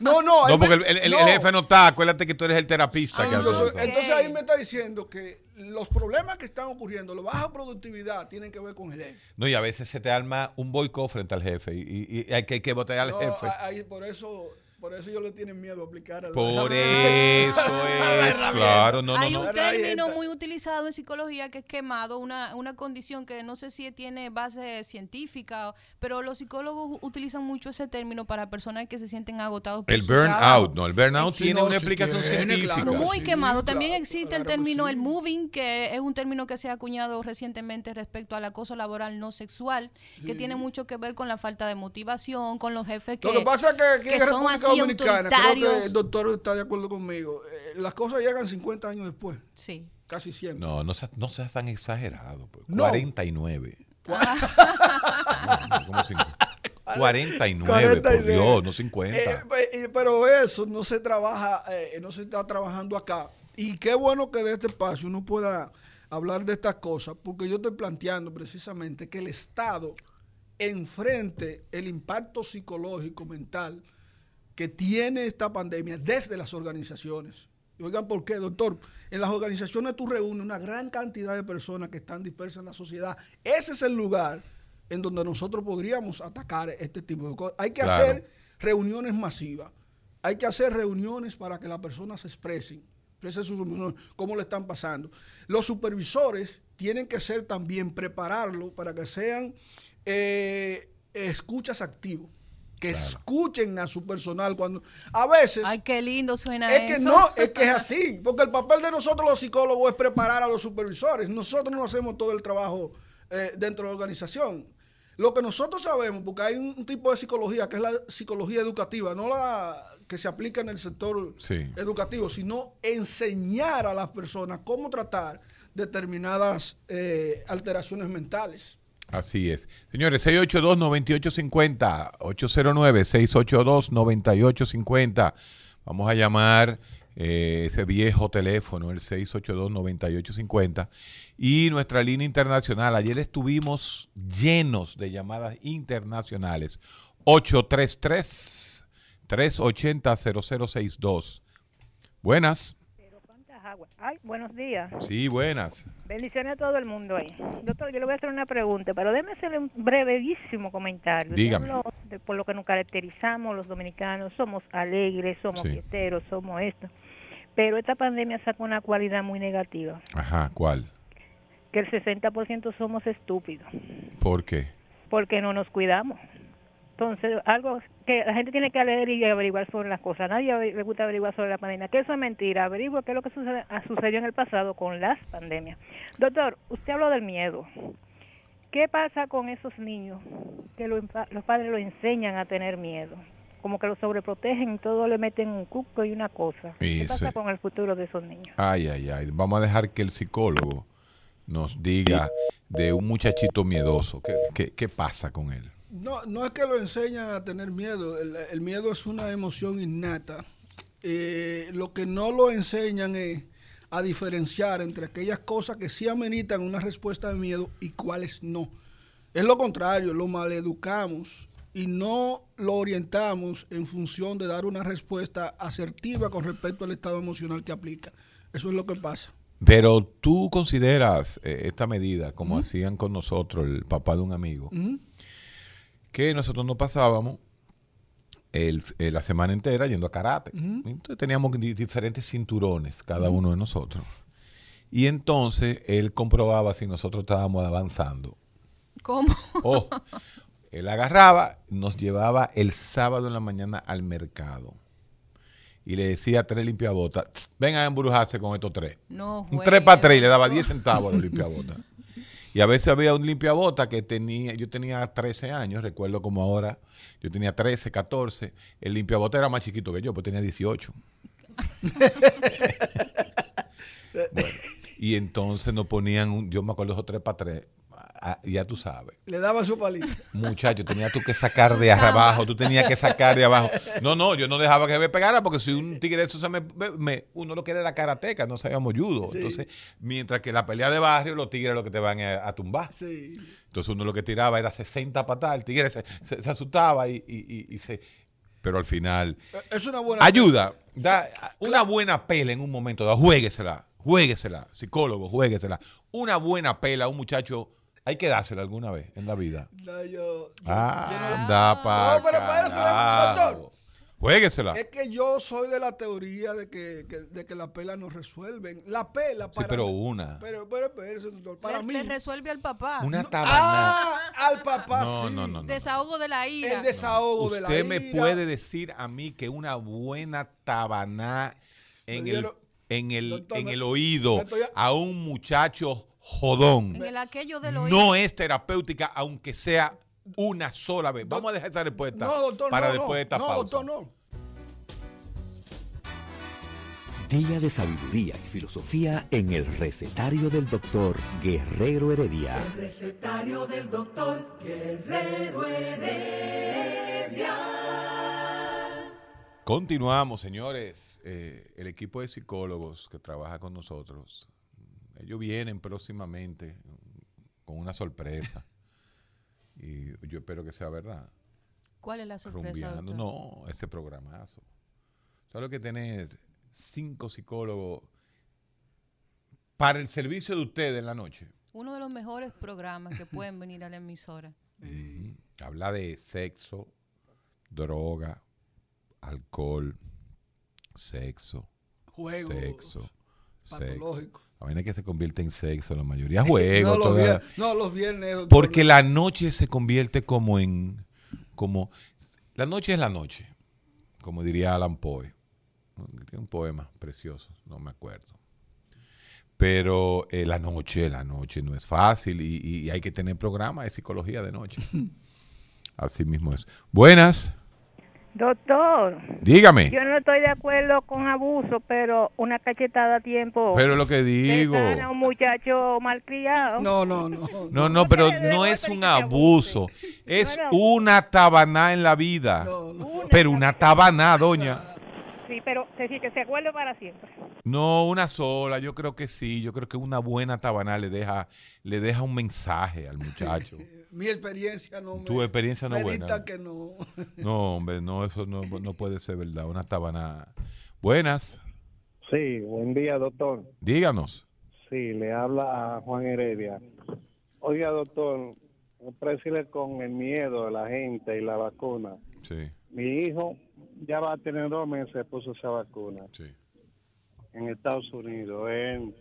No, no. No, porque me- el, el- el no. jefe no está. Acuérdate que tú eres el terapista. que hace Entonces, eso. entonces ahí me está diciendo que los problemas que están ocurriendo, la baja productividad, tienen que ver con el jefe. No, y a veces se te arma un boicot frente al jefe y, y- y hay que, hay que botar al No, jefe. ahí por eso, por eso ellos le tienen miedo a aplicar a Por eso es, claro. No, no, Hay no. un La término muy utilizado en psicología que es quemado, una, una condición que no sé si tiene base científica, pero los psicólogos utilizan mucho ese término para personas que se sienten agotados por El burnout, no. El burnout Sí, tiene no, una sí explicación tiene, científica. claro. Muy Sí, quemado. También claro, existe claro el término sí. el moving, que es un término que se ha acuñado recientemente respecto al acoso laboral no sexual, que tiene mucho que ver con la falta de motivación, con los jefes que, Lo que pasa es que aquí que en son República así Dominicana, creo que el doctor está de acuerdo conmigo, eh, las cosas llegan 50 años después, Sí. casi siempre. No, no seas, no seas tan exagerado. pues. No. 49. No, ¿cómo cinco? 49, por 49. Dios, no 50. Eh, eh, pero eso no se trabaja, eh, no se está trabajando acá. Y qué bueno que de este espacio uno pueda hablar de estas cosas, porque yo estoy planteando precisamente que el Estado enfrente el impacto psicológico, mental, que tiene esta pandemia desde las organizaciones. Y Oigan, ¿por qué, doctor? En las organizaciones tú reúnes una gran cantidad de personas que están dispersas en la sociedad. Ese es el lugar en donde nosotros podríamos atacar este tipo de cosas. Hay que Claro. hacer reuniones masivas. Hay que hacer reuniones para que las personas se expresen, cómo le están pasando. Los supervisores tienen que ser también prepararlo para que sean eh, escuchas activos, que escuchen a su personal cuando a veces Ay, qué lindo suena es que no, es que es así, porque el papel de nosotros los psicólogos es preparar a los supervisores. Nosotros no hacemos todo el trabajo eh, dentro de la organización. Lo que nosotros sabemos, porque hay un, un tipo de psicología que es la psicología educativa, no la que se aplica en el sector Sí. educativo, sino enseñar a las personas cómo tratar determinadas eh, alteraciones mentales. Así es. Señores, 682-9850, 809-682-9850. Vamos a llamar eh, ese viejo teléfono, el 682-9850. Y nuestra línea internacional. Ayer estuvimos llenos de llamadas internacionales. 833-380-0062. Buenas. ¿Cuántas aguas? Ay, buenos días. Sí, buenas. Bendiciones a todo el mundo ahí. Doctor, yo le voy a hacer una pregunta, pero déme hacerle un brevísimo comentario. Dígame. de por lo que nos caracterizamos los dominicanos, somos alegres, somos Sí. fiesteros, somos esto. Pero esta pandemia saca una cualidad muy negativa, Ajá, ¿cuál? que el 60% somos estúpidos, ¿Por qué? porque no nos cuidamos. Entonces, algo que la gente tiene que leer y averiguar sobre las cosas. Nadie le gusta averiguar sobre la pandemia. Que eso es mentira. Averigua qué es lo que sucede, ha sucedido en el pasado con las pandemias. Doctor, usted habló del miedo. ¿Qué pasa con esos niños que lo los padres lo enseñan a tener miedo? Como que lo sobreprotegen y todo le meten un cuco y una cosa. ¿Qué pasa con el futuro de esos niños? Ay, ay, ay. Vamos a dejar que el psicólogo nos diga de un muchachito miedoso. ¿Qué, qué, qué pasa con él? No, no es que lo enseñan a tener miedo, el, el miedo es una emoción innata. Eh, lo que no lo enseñan es a diferenciar entre aquellas cosas que sí ameritan una respuesta de miedo y cuáles no. Es lo contrario, lo maleducamos y no lo orientamos en función de dar una respuesta asertiva con respecto al estado emocional que aplica. Eso es lo que pasa. Pero tú consideras eh, esta medida, como hacían con nosotros, el papá de un amigo. Que nosotros nos pasábamos el- eh, la semana entera yendo a karate. Entonces teníamos di- diferentes cinturones, cada uno de nosotros. Y entonces él comprobaba si nosotros estábamos avanzando. ¿Cómo? O él agarraba, nos llevaba el sábado en la mañana al mercado. Y le decía a tres limpiabotas, "Tss, vengan a embrujarse con estos tres. No, Un tres para tres y le daba 10 centavos a los limpiabotas. Y a veces había un limpiabota que tenía, yo tenía 13 años, recuerdo como ahora, yo tenía 13, 14, el limpiabota era más chiquito que yo, pues tenía 18. Bueno, y entonces nos ponían, un, yo me acuerdo esos tres para tres, ah, ya tú sabes. Le daba su palito. Muchacho, tenías tú que sacar de abajo, tú tenías que sacar de abajo. No, no, yo no dejaba que me pegara porque si un tigre de eso se me, me- uno lo quiere era karateca, no sabíamos judo. Sí. Entonces, mientras que la pelea de barrio, los tigres lo que te van a, a tumbar. Sí. Entonces uno lo que tiraba era 60 patadas, el tigre se, se- se asustaba y, y- y- y se... Pero al final, Es una buena. ayuda, da una buena pela en un momento, dado, juéguesela, juéguesela, psicólogo, juéguesela. Una buena pela a un muchacho, hay que dársela alguna vez en la vida. No, yo- yo- Anda pa' No, pero espérese, doctor. Juéguesela. Es que yo soy de la teoría de que, que- de que la pela no resuelven. La pela Sí, para. pero una. Pero, pero, espérese, doctor. Para le, mí. le resuelve al papá. Una tabaná. Ah, al papá No, sí. no, no, no. Desahogo de la ira. El desahogo de la Usted me ira. puede decir a mí que una buena tabaná en el, en el, Doctor, en el oído a un muchacho jodón En el aquello del oído. no es terapéutica, aunque sea una sola vez. Vamos a dejar esa respuesta No, doctor, para no, después de esta no, pausa. doctor, no. Día de sabiduría y filosofía en el recetario del doctor Guerrero Heredia. Recetario del doctor Guerrero Heredia. Continuamos, señores. Eh, el equipo de psicólogos que trabaja con nosotros, ellos vienen próximamente mm, con una sorpresa. y yo espero que sea verdad. ¿Cuál es la sorpresa? No, ese programazo. Solo que tener cinco psicólogos para el servicio de ustedes en la noche. Uno de los mejores programas que pueden venir a la emisora. Habla de sexo, droga, alcohol, sexo, Juego. sexo, sexo. patológico. La vaina que se convierte en sexo, la mayoría juego. no, los toda- no, los viernes. doctor, porque la noche se convierte como en, como, la noche es la noche, como diría Alan Poe. Un poema precioso, no me acuerdo. Pero eh, la noche, la noche no es fácil y, y hay que tener programa de psicología de noche. Así mismo es. Buenas, Doctor, dígame. yo no estoy de acuerdo con abuso, pero una cachetada a tiempo Pero lo que digo. a un muchacho malcriado. No, no, no. No, no, pero no es un abuso. Es una tabaná en la vida. Pero una tabaná, doña. Sí, pero que se acuerde para siempre. No, una sola, yo creo que sí, yo creo que una buena tabaná le deja, le deja un mensaje al muchacho. Mi experiencia no me. Tu experiencia no buena. que no. No, hombre, no, eso no, no puede ser verdad, una tabaná. Buenas, Sí, buen día, doctor. díganos. Sí, le habla a Juan Heredia. Oiga, doctor, para decirle con el miedo de la gente y la vacuna. Sí, Mi hijo ya va a tener dos meses puso esa vacuna sí. en Estados Unidos. Él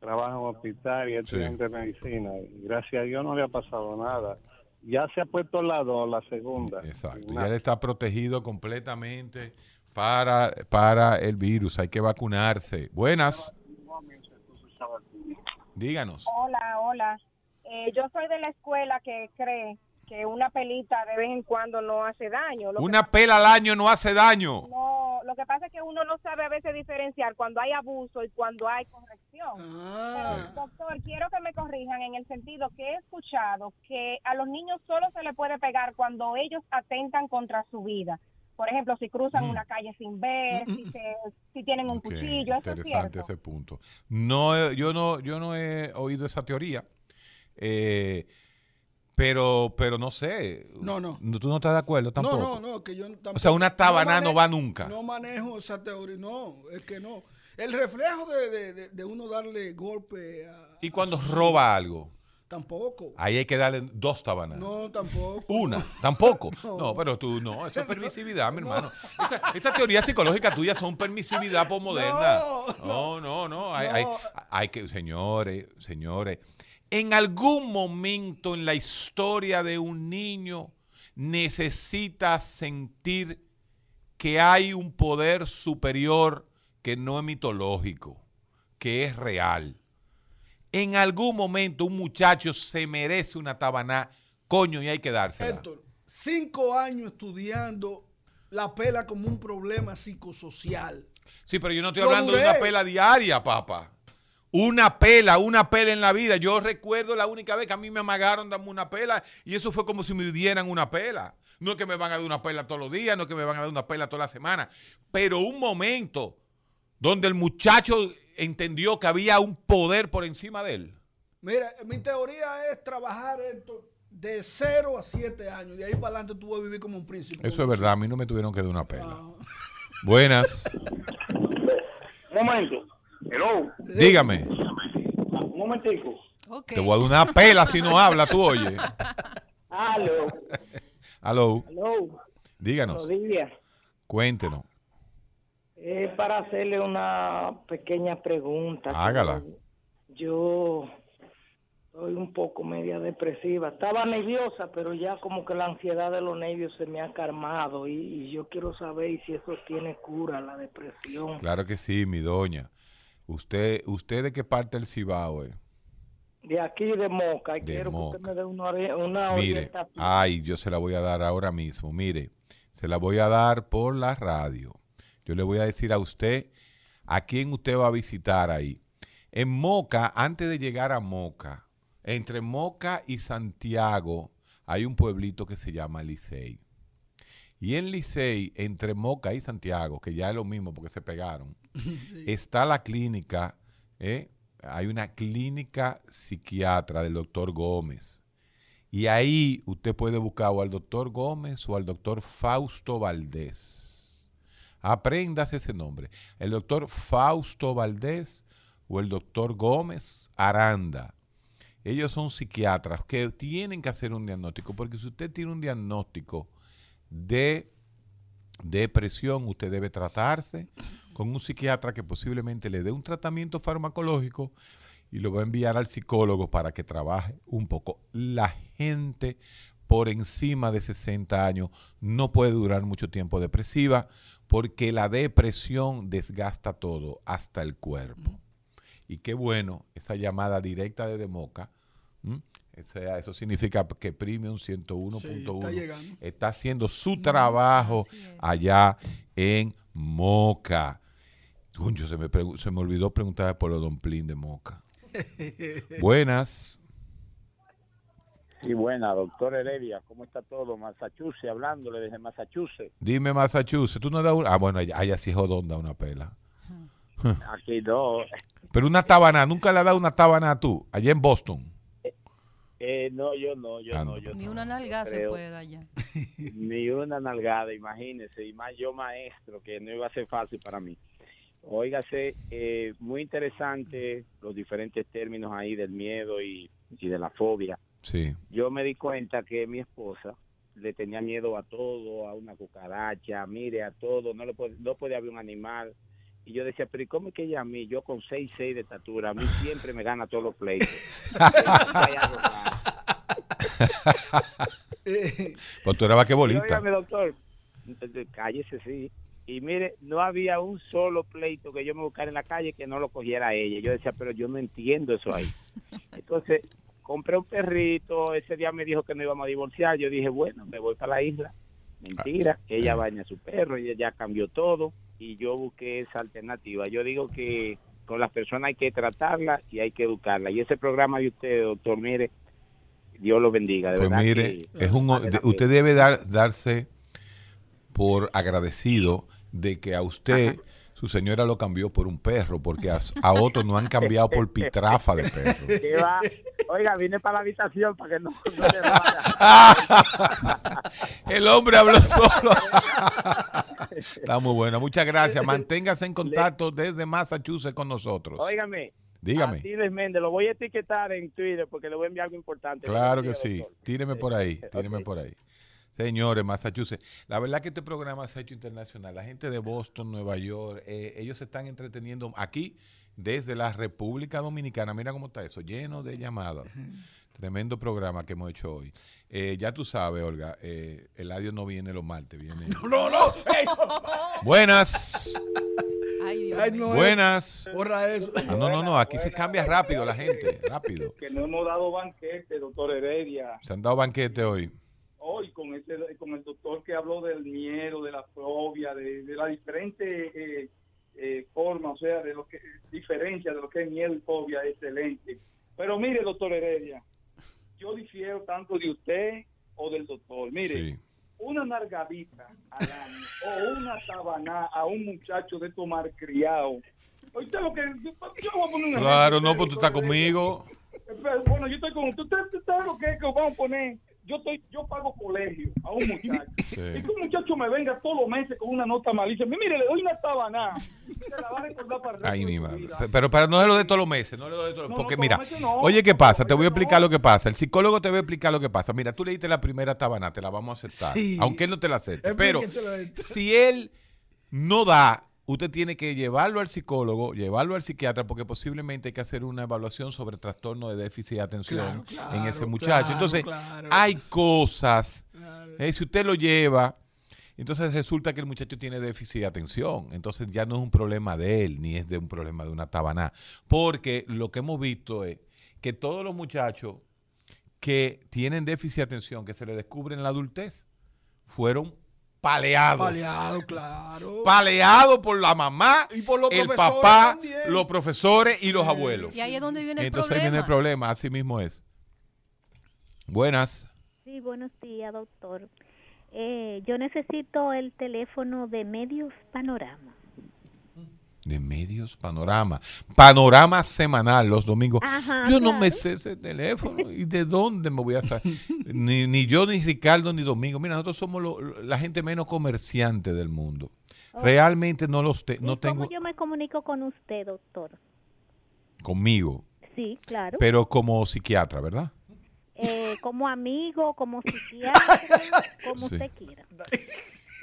trabaja en un hospital y es Sí. estudiante de medicina. Y gracias a Dios no le ha pasado nada. Ya se ha puesto la dos, la segunda. Exacto. Y Ya él está protegido completamente para, para el virus. Hay que vacunarse. Buenas, díganos. Hola, hola. Eh, yo soy de la escuela que cree que una pelita de vez en cuando no hace daño. Lo, Una pela al año no hace daño. no, lo que pasa es que uno no sabe a veces diferenciar cuando hay abuso y cuando hay corrección. Ah, Doctor, quiero que me corrijan en el sentido que he escuchado que a los niños solo se le puede pegar cuando ellos atentan contra su vida. Por ejemplo, si cruzan Mm. una calle sin ver, si, se- si tienen un Ok, cuchillo, eso es interesante ese punto. No, yo no, yo no he oído esa teoría, eh, pero, pero no sé. No, no. ¿Tú no estás de acuerdo tampoco? no, no, no, que yo tampoco. O sea, una tabaná no va nunca. No manejo esa teoría, no, es que no. El reflejo de, de- de- de uno darle golpe a. Y cuando a su- roba algo, Tampoco. ahí hay que darle dos tabanas. No, tampoco. Una, tampoco. No. No, pero tú no, eso es permisividad, mi hermano. Esa, esa teoría psicológica tuya son permisividad posmoderna. No, no, no. Hay, hay- No. hay que, señores, señores, en algún momento en la historia de un niño necesita sentir que hay un poder superior que no es mitológico, que es real. En algún momento un muchacho se merece una tabaná, coño, y hay que dársela. Héctor, cinco años estudiando la pela como un problema psicosocial. Sí, pero yo no estoy hablando de una pela diaria, papá. Una pela, una pela en la vida. Yo recuerdo la única vez que a mí me amagaron darme una pela y eso fue como si me dieran una pela. No es que me van a dar una pela todos los días, no es que me van a dar una pela toda la semana, pero un momento donde el muchacho entendió que había un poder por encima de él. Mira, mi teoría es trabajar esto de 0 a 7 años. De ahí para adelante tú vas a vivir como un príncipe. Eso es verdad, a mí no me tuvieron que dar una pela. Ah. Buenas. Un momento. Hello. Dígame. Un momentico. Te voy a dar una pela si no habla, tú oye. Aló. Aló. Aló. Díganos. Cuéntenos. Es para hacerle una pequeña pregunta. Hágala. Yo estoy un poco media depresiva. Estaba nerviosa, pero ya como que la ansiedad de los nervios se me ha calmado y, yo quiero saber si eso tiene cura, la depresión. Claro que sí, mi doña. ¿Usted, usted de qué parte del Cibao es? De aquí de Moca. quiero que usted me dé una, una Mire, ay, yo se la voy a dar ahora mismo. Mire, se la voy a dar por la radio. Yo le voy a decir a usted a quién usted va a visitar ahí. En Moca, antes de llegar a Moca, entre Moca y Santiago, hay un pueblito que se llama Licey. Y en Licey, entre Moca y Santiago, que ya es lo mismo porque se pegaron, está la clínica, ¿eh? hay una clínica psiquiatra del doctor Gómez. Y ahí usted puede buscar o al doctor Gómez o al doctor Fausto Valdés. Aprendas ese nombre. El doctor Fausto Valdés o el doctor Gómez Aranda. Ellos son psiquiatras que tienen que hacer un diagnóstico, porque si usted tiene un diagnóstico de depresión, usted debe tratarse con un psiquiatra que posiblemente le dé un tratamiento farmacológico y lo va a enviar al psicólogo para que trabaje un poco. La gente por encima de 60 años no puede durar mucho tiempo depresiva porque la depresión desgasta todo, hasta el cuerpo. Y qué bueno esa llamada directa de Democa. eso significa que Premium 101.1 está, haciendo su trabajo allá en Moca se me, se me olvidó preguntar por los domplín de Moca. Buenas. Sí, buena, doctor Heredia, ¿cómo está todo? Massachusetts, hablándole desde Massachusetts. Dime, Massachusetts, tú no das una. Ah, bueno, allá, sí jodón da una pela. Aquí no. Pero una tabana, ¿nunca le has dado una tabana tú, allá en Boston? Eh, no, yo no, yo no. Ni una nalgada se puede dar allá. Ni una nalgada, imagínese, y más yo maestro, que no iba a ser fácil para mí. Óigase, eh, muy interesante los diferentes términos ahí del miedo y, de la fobia. Sí. Yo me di cuenta que mi esposa le tenía miedo a todo, a una cucaracha, mire, a todo, no, le puede, no puede haber un animal. Y yo decía, pero ¿y cómo es que ella a mí, yo con 6'6 6 de estatura, a mí siempre me gana todos los pleitos? pues tú eras bolita. doctor, cállese, sí. Y mire, no había un solo pleito que yo me buscara en la calle que no lo cogiera ella. Yo decía, pero yo no entiendo eso ahí. Entonces, compré un perrito, ese día me dijo que no íbamos a divorciar. Yo dije, bueno, me voy para la isla. Mentira, ella baña a su perro, ella ya cambió todo y yo busqué esa alternativa. Yo digo que con las personas hay que tratarla y hay que educarla. Y ese programa de usted, doctor, mire, Dios lo bendiga. De pues mire, es un, usted debe dar, darse por agradecido de que a usted su señora lo cambió por un perro, porque a, otros no han cambiado por pitrafa de perro. Oiga, vine para la habitación para que no, El hombre habló solo. Está muy bueno. Muchas gracias. Manténgase en contacto desde Massachusetts con nosotros. Óigame. Dígame. Méndez, lo voy a etiquetar en Twitter porque le voy a enviar algo importante. Claro que sí. Tíreme por ahí. Tíreme por ahí. Señores, Massachusetts. La verdad que este programa se ha hecho internacional. La gente de Boston, Nueva York, eh, ellos se están entreteniendo aquí desde la República Dominicana. Mira cómo está eso, lleno de llamadas. Tremendo programa que hemos hecho hoy. Eh, ya tú sabes, Olga, eh, el audio no viene los martes, viene. No, no, no. Buenas. Ay, Buenas. Borra eso. Ah, no, no, no, aquí se cambia rápido la gente, rápido. Que no hemos dado banquete, doctor Heredia. Se han dado banquete hoy hoy con ese con el doctor que habló del miedo, de la fobia, de, de las diferentes eh, eh, forma, o sea, de lo que diferencia de lo que es miedo y fobia, excelente. Pero mire, doctor Heredia, yo difiero tanto de usted o del doctor. Mire, una nargadita al año o una sabana a un muchacho de tomar criado. Usted lo que yo voy a poner un Claro, no, pues tú estás conmigo. Pero, Bueno, yo estoy con. Usted usted sabe lo que es que vamos a poner. Yo estoy, yo pago colegio a un muchacho. Y que un muchacho me venga todos los meses con una nota malicia. Mire, le doy una sabana. Se la va a recordar para el resto Ay, mi madre. Pero para no es lo de todos los meses, no es lo de todos los No, Porque no, mira, no. oye, ¿qué pasa? Te voy a explicar lo que pasa. El psicólogo te va a explicar lo que pasa. Mira, tú le diste la primera tabana, te la vamos a aceptar. Sí. Aunque él no te la acepte. Pero si él no da, usted tiene que llevarlo al psicólogo, llevarlo al psiquiatra, porque posiblemente hay que hacer una evaluación sobre trastorno de déficit de atención Claro, en ese muchacho. claro, Entonces, hay cosas. eh, si usted lo lleva, entonces resulta que el muchacho tiene déficit de atención. Entonces ya no es un problema de él, ni es de un problema de una tabaná. Porque lo que hemos visto es que todos los muchachos que tienen déficit de atención, que se les descubre en la adultez, fueron paleados. Paleado, claro. Paleados por la mamá, Y por los el papá, también. los profesores y los abuelos. Y ahí es donde viene el Entonces ahí problema. viene el problema, así mismo es. Buenas. Sí, buenos días, doctor. Eh, yo necesito el teléfono de Medios Panorama. De medios panorama. Panorama semanal los domingos. Ajá, yo no claro. me sé ese teléfono. ¿Y de dónde me voy a saber? ni, ni yo, ni Ricardo, ni Domingo. Mira, nosotros somos lo- la gente menos comerciante del mundo. Realmente no los te- no ¿Y tengo ¿Cómo yo me comunico con usted, doctor? conmigo, Sí, claro. pero como psiquiatra, ¿verdad? Eh, como amigo, como psiquiatra, como Sí. usted quiera.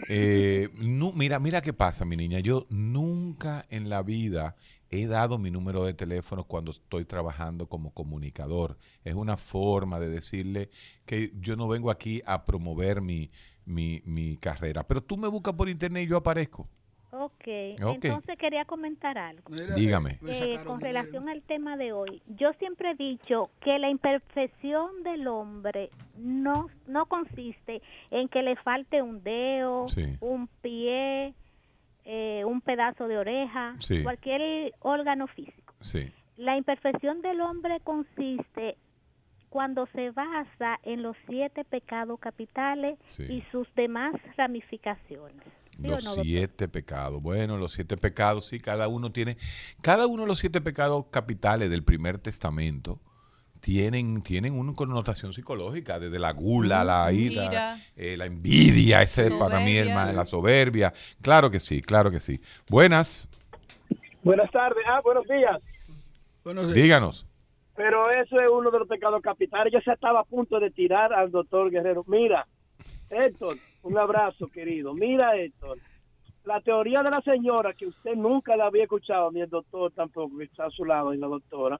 Eh, nu- mira, mira qué pasa, mi niña. Yo nunca en la vida he dado mi número de teléfono cuando estoy trabajando como comunicador. Es una forma de decirle que yo no vengo aquí a promover mi, mi, mi carrera. Pero tú me buscas por internet y yo aparezco. Ok, Ok. entonces quería comentar algo. Dígame. Eh, con relación al tema de hoy, yo siempre he dicho que la imperfección del hombre no, no consiste en que le falte un dedo, Sí. un pie, eh, un pedazo de oreja, Sí. cualquier órgano físico. Sí. La imperfección del hombre consiste cuando se basa en los siete pecados capitales Sí. y sus demás ramificaciones. ¿Sí o Los no, siete pecados. Bueno, los siete pecados, sí, cada uno tiene, cada uno de los siete pecados capitales del primer testamento tienen, tienen una connotación psicológica, desde la gula, la ira, Ira. eh, la envidia, ese es para mí el Soberbia. más, la soberbia. Claro que sí, claro que sí. Buenas, Buenas tardes. Ah, buenos días. díganos. Pero eso es uno de los pecados capitales. Yo se estaba a punto de tirar al doctor Guerrero. Mira, Héctor, un abrazo, querido. Mira, Héctor, la teoría de la señora que usted nunca la había escuchado, ni el doctor tampoco, que está a su lado, y la doctora.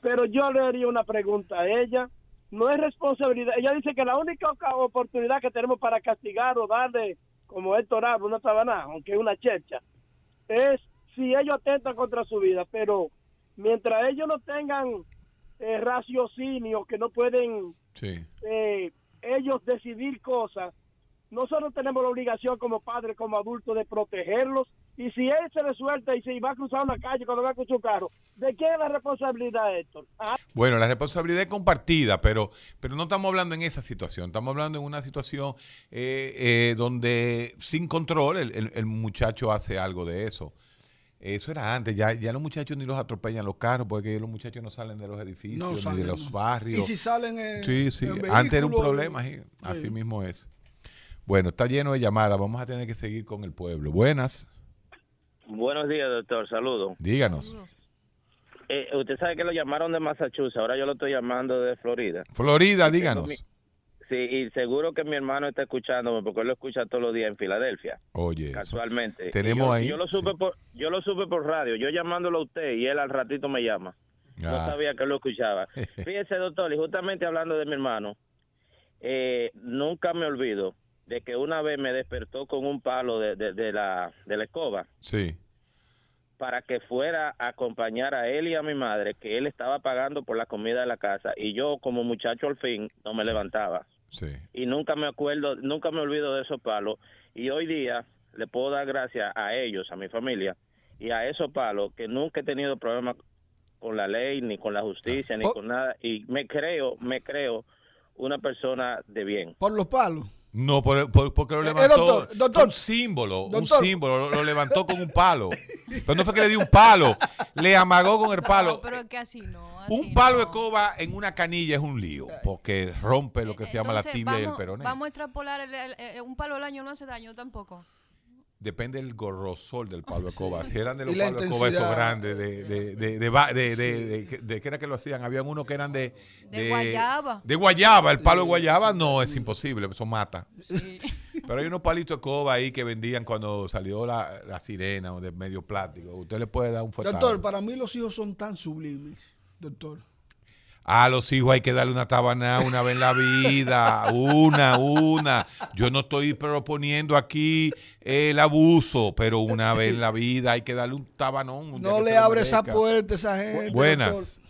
Pero yo le haría una pregunta a ella. No es responsabilidad. Ella dice que la única oportunidad que tenemos para castigar o darle, como Héctor habla, una sabana, aunque es una checha, es si ellos atentan contra su vida. Pero mientras ellos no tengan eh, raciocinio, que no pueden Sí. eh, ellos decidir cosas, nosotros tenemos la obligación como padres, como adultos, de protegerlos. Y si él se le suelta y se va a cruzar una calle cuando va con su carro, ¿de qué es la responsabilidad, Héctor? Ah, Bueno, la responsabilidad es compartida, pero, pero no estamos hablando en esa situación. Estamos hablando en una situación eh, eh, donde sin control el- el muchacho hace algo de eso. Eso era antes, ya, ya los muchachos ni los atropellan los carros, porque los muchachos no salen de los edificios, No ni de los no. barrios. Y si salen en- Sí, sí, en antes era un problema, sí, así sí. mismo es. Bueno, está lleno de llamadas, vamos a tener que seguir con el pueblo. Buenas, Buenos días, doctor. Saludos. díganos. Eh, usted sabe que lo llamaron de Massachusetts, ahora yo lo estoy llamando de Florida. Florida, díganos. Sí, y seguro que mi hermano está escuchándome porque él lo escucha todos los días en Filadelfia, Oye, casualmente. Tenemos yo, ahí, Yo lo, supe por, yo lo supe por radio, yo llamándolo a usted y él al ratito me llama. No Ah. sabía que él lo escuchaba. Fíjese, doctor, y justamente hablando de mi hermano, eh, nunca me olvido de que una vez me despertó con un palo de, de- de la, de la escoba Sí, para que fuera a acompañar a él y a mi madre, que él estaba pagando por la comida de la casa, y yo como muchacho al fin no me levantaba. Sí. Y nunca me acuerdo, nunca me olvido de esos palos. Y hoy día le puedo dar gracias a ellos, a mi familia, y a esos palos que nunca he tenido problemas con la ley, ni con la justicia, ni Oh. con nada. Y me creo, me creo una persona de bien. Por los palos. No, por, por- porque lo Eh, levantó. doctor, fue doctor. un símbolo, Doctor. un símbolo. Lo, lo levantó con un palo. Pero no fue que le dio un palo, le amagó con el palo. Pero es que así no. así Un palo de no. escoba en una canilla es un lío, porque rompe lo que se llama la tibia y el vamos, peroné. Vamos a extrapolar, el- el- el- un palo al año no hace daño tampoco. Depende del gorrosol del palo de escoba. Si eran de los Y la palos de escoba esos grandes, de, de, de, de, ba- de, de- de- de- ¿qué era que lo hacían? Habían unos que eran de... De guayaba. De guayaba. El palo de guayaba no es imposible, eso mata. Pero hay unos palitos de escoba ahí que vendían cuando salió la, la sirena o de medio plástico. Usted le puede dar un fuetazo. Doctor, para mí los hijos son tan sublimes, doctor. A los hijos hay que darle una tabana una vez en la vida, una, una. Yo no estoy proponiendo aquí el abuso, pero una vez en la vida hay que darle un tabanón. un No le abre esa puerta a esa gente. Buenas,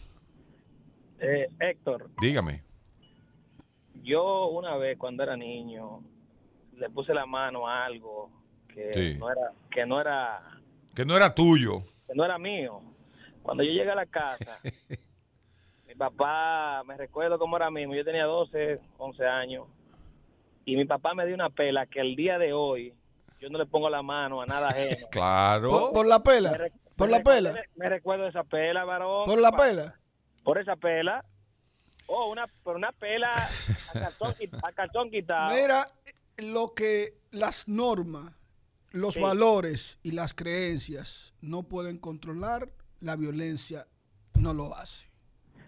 Eh, Héctor, dígame. yo una vez cuando era niño le puse la mano a algo que Sí. no era que no era Que no era tuyo. que no era mío. Cuando yo llegué a la casa, mi papá, me recuerdo cómo era mismo, yo tenía 12, 11 años, y mi papá me dio una pela que el día de hoy yo no le pongo la mano a nada ajeno. Claro. Por, por la pela. Por la pela. Me, recuerdo de esa pela, varón. Por la papá. pela. Por esa pela. Oh, una, por una pela a calzón, qui- a calzón quitado. Mira, lo que las normas, los Sí. valores y las creencias no pueden controlar, la violencia no lo hace.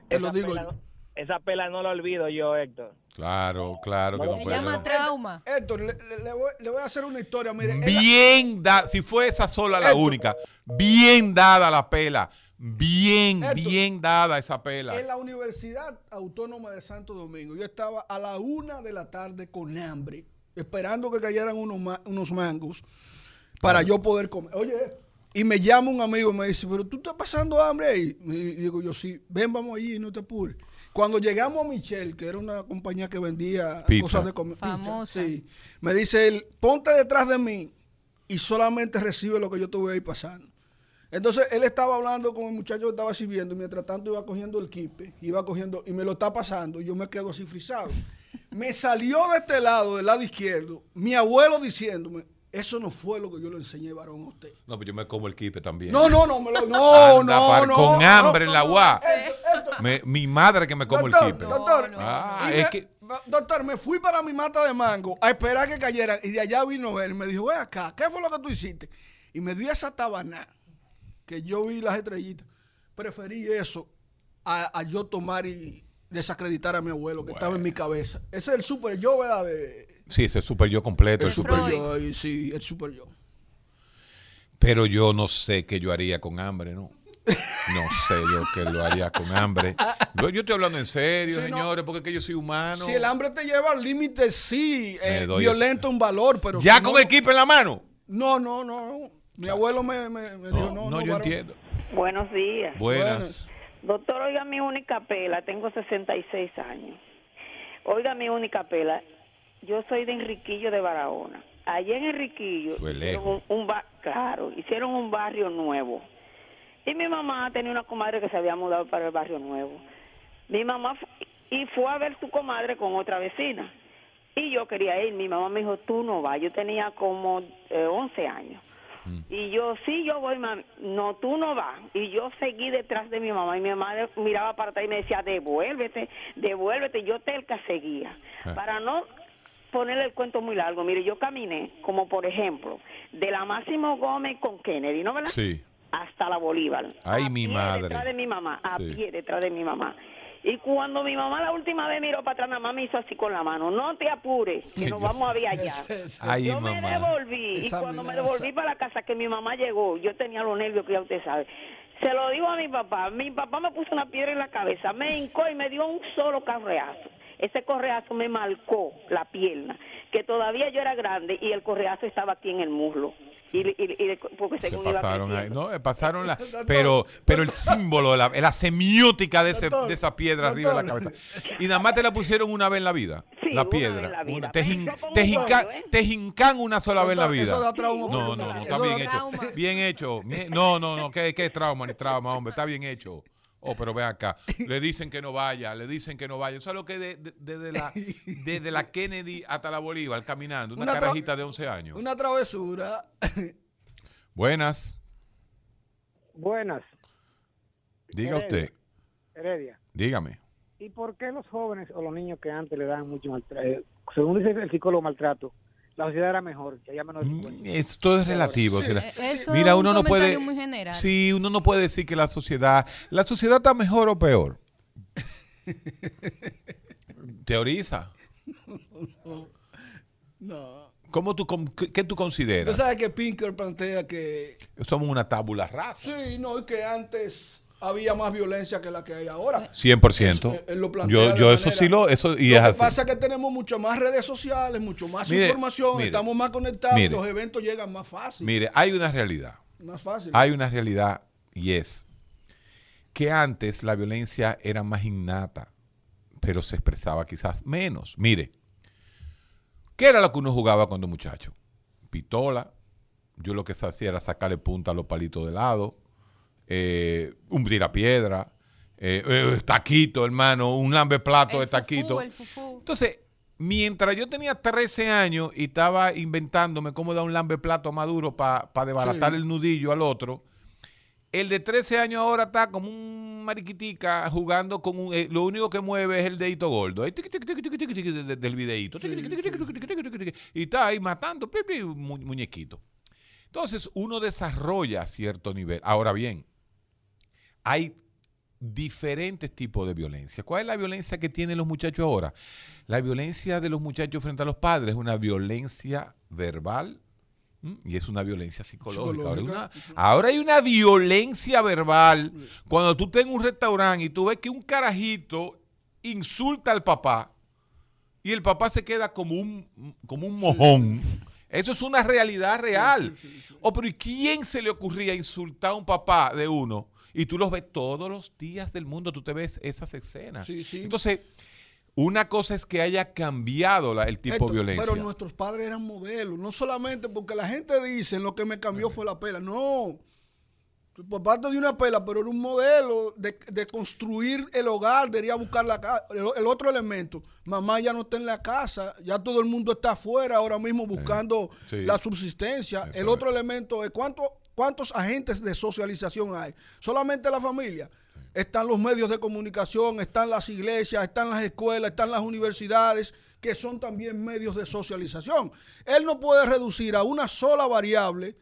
Te lo Esa digo pela yo. no- Esa pela no la olvido yo, Héctor. Claro, claro que no Se puede. llama trauma. Héctor, le, voy, le voy a hacer una historia. Mire, Bien dada, si fue esa sola la Héctor. única, bien dada la pela, bien, Héctor. bien dada esa pela. En la Universidad Autónoma de Santo Domingo, yo estaba a la una de la tarde con hambre, esperando que cayeran unos, ma- unos mangos para yo poder comer. Oye, y me llama un amigo y me dice, pero tú estás pasando hambre ahí. Y digo yo, sí, ven, vamos allí, no te apures. Cuando llegamos a Michelle, que era una compañía que vendía Pizza. cosas de comer, pizza, Famosa. sí, me dice él, ponte detrás de mí y solamente recibe lo que yo te voy a ir pasando. Entonces él estaba hablando con el muchacho que estaba sirviendo y mientras tanto iba cogiendo el kipe, iba cogiendo y me lo está pasando y yo me quedo así frisado. Me salió de este lado, del lado izquierdo, mi abuelo diciéndome, eso no fue lo que yo le enseñé varón a usted. No, pero yo me como el kipe también. No, no, no, me lo, no, Anda no, par- no, con no, hambre no, en la no, UA. mi madre que me como doctor, el kipe. Doctor, Ah, es me- que doctor, me fui para mi mata de mango a esperar que cayeran y de allá vino él y me dijo, ve acá, ¿qué fue lo que tú hiciste? Y me dio esa tabaná que yo vi las estrellitas. Preferí eso a, a yo tomar y desacreditar a mi abuelo que estaba en mi cabeza. Ese es el super yo, ¿verdad? De- sí, ese es super yo completo. el el super yo. sí, el super yo. Pero yo no sé qué yo haría con hambre, ¿no? No sé yo qué lo haría con hambre. Yo, yo estoy hablando en serio, Sí, no. señores, porque es que yo soy humano. Si el hambre te lleva al límite, sí, eh, doy violento un valor, pero ya si con no- el kipe en la mano. No, no, no. no. Mi abuelo me, me- me dijo, no, No, no, yo varón. entiendo. Buenos días. Buenas. Doctor, oiga mi única pela, tengo 66 años. Oiga mi única pela, yo soy de Enriquillo de Barahona. Allí en Enriquillo, hicieron un, un ba- claro, hicieron un barrio nuevo. Y mi mamá tenía una comadre que se había mudado para el barrio nuevo. Mi mamá y fue a ver su comadre con otra vecina. Y yo quería ir. Mi mamá me dijo, tú no vas. Yo tenía como eh, 11 años. Y yo, sí, yo voy, mami. No, tú no vas. Y yo seguí detrás de mi mamá. Y mi mamá miraba para atrás y me decía, devuélvete, devuélvete. Yo telca seguía. Ah. Para no ponerle el cuento muy largo, mire, yo caminé, como por ejemplo, de la Máximo Gómez con Kennedy, ¿no verdad? Sí. Hasta la Bolívar. Ay, A mi pie madre. Detrás de mi mamá, a Sí. pie detrás de mi mamá. Y cuando mi mamá la última vez miró para atrás, nada más me hizo así con la mano. No te apures, que nos vamos a ver allá. Ay, yo me mamá. devolví. Esa y cuando me devolví para la casa, que mi mamá llegó, yo tenía los nervios que ya usted sabe. Se lo digo a mi papá. Mi papá me puso una piedra en la cabeza, me hincó y me dio un solo correazo. Ese correazo me marcó la pierna, que todavía yo era grande y el correazo estaba aquí en el muslo. Y, y- y- porque Se según iba pasaron ahí. No, eh, pasaron la. Pero, pero el símbolo, de la, la semiótica de, ese, de esa piedra arriba de la cabeza. Y nada más te la pusieron una vez en la vida. La piedra. una- te, ¿eh? te jincan una sola vez en la Eso vida. da trauma, No, no, no, está bien hecho. Bien hecho. No, no, no, ¿qué, qué trauma ni trauma, hombre? Está bien hecho. Oh, pero ven acá. Le dicen que no vaya, le dicen que no vaya. Eso es lo que de- de- desde la, desde la Kennedy hasta la Bolívar caminando. Una, Una carajita de 11 años. Una travesura. Buenas. Buenas, Diga Heredia. usted. Heredia. Dígame. ¿Y por qué los jóvenes o los niños que antes le dan mucho maltrato, según dice el psicólogo maltrato, la sociedad era mejor, que había menos delincuencia? Esto es relativo. Sí, eso Mira, es un uno no puede. muy general. Sí, uno no puede decir que la sociedad. La sociedad está mejor o peor. Teoriza. No. ¿Cómo tú, con- qué, tú Tú consideras? sabes que Pinker plantea que Somos una tábula rasa. sí, no, y que antes había más violencia que la que hay ahora. 100%. Eso, él lo yo yo eso sí lo. Eso, y lo es que así. pasa es que tenemos mucho más redes sociales, mucho más Mire, información, mire, estamos más conectados, mire. los eventos llegan más fácil. Mire, hay una realidad. Más fácil. Hay una realidad y es que antes la violencia era más innata, pero se expresaba quizás menos. Mire, ¿qué era lo que uno jugaba cuando muchacho? Pistola. Yo lo que hacía era sacarle punta a los palitos de lado, eh, un tirapiedra, eh, eh taquito, hermano, un lambe plato de taquito. El fufú. Entonces, mientras yo tenía 13 años y estaba inventándome cómo dar un lambe plato maduro para pa desbaratar el nudillo al otro, el de 13 años ahora está como un mariquitica jugando con un. Eh, lo único que mueve es el dedito gordo. del videito. Y está ahí matando, muñequito. Entonces uno desarrolla cierto nivel. Ahora bien, hay diferentes tipos de violencia. ¿Cuál es la violencia que tienen los muchachos ahora? La violencia de los muchachos frente a los padres es una violencia verbal ¿m? y es una violencia psicológica. Ahora hay, una, ahora hay una violencia verbal. Cuando tú estás en un restaurante y tú ves que un carajito insulta al papá y el papá se queda como un, como un mojón. Eso es una realidad real. O pero ¿y quién se le ocurría insultar a un papá de uno? Y tú los ves todos los días del mundo, tú te ves esas escenas. Entonces, una cosa es que haya cambiado la- el tipo Esto, de violencia. Pero nuestros padres eran modelos, no solamente porque la gente dice lo que me cambió fue la pela, no. Tu papá te dio una pela, pero era un modelo de, de construir el hogar, de ir a buscar la casa. El, el otro elemento, mamá ya no está en la casa, ya todo el mundo está afuera ahora mismo buscando sí. la subsistencia. Eso el otro elemento es cuánto, cuántos agentes de socialización hay. Solamente la familia. Están los medios de comunicación, están las iglesias, están las escuelas, están las universidades, que son también medios de socialización. Él no puede reducir a una sola variable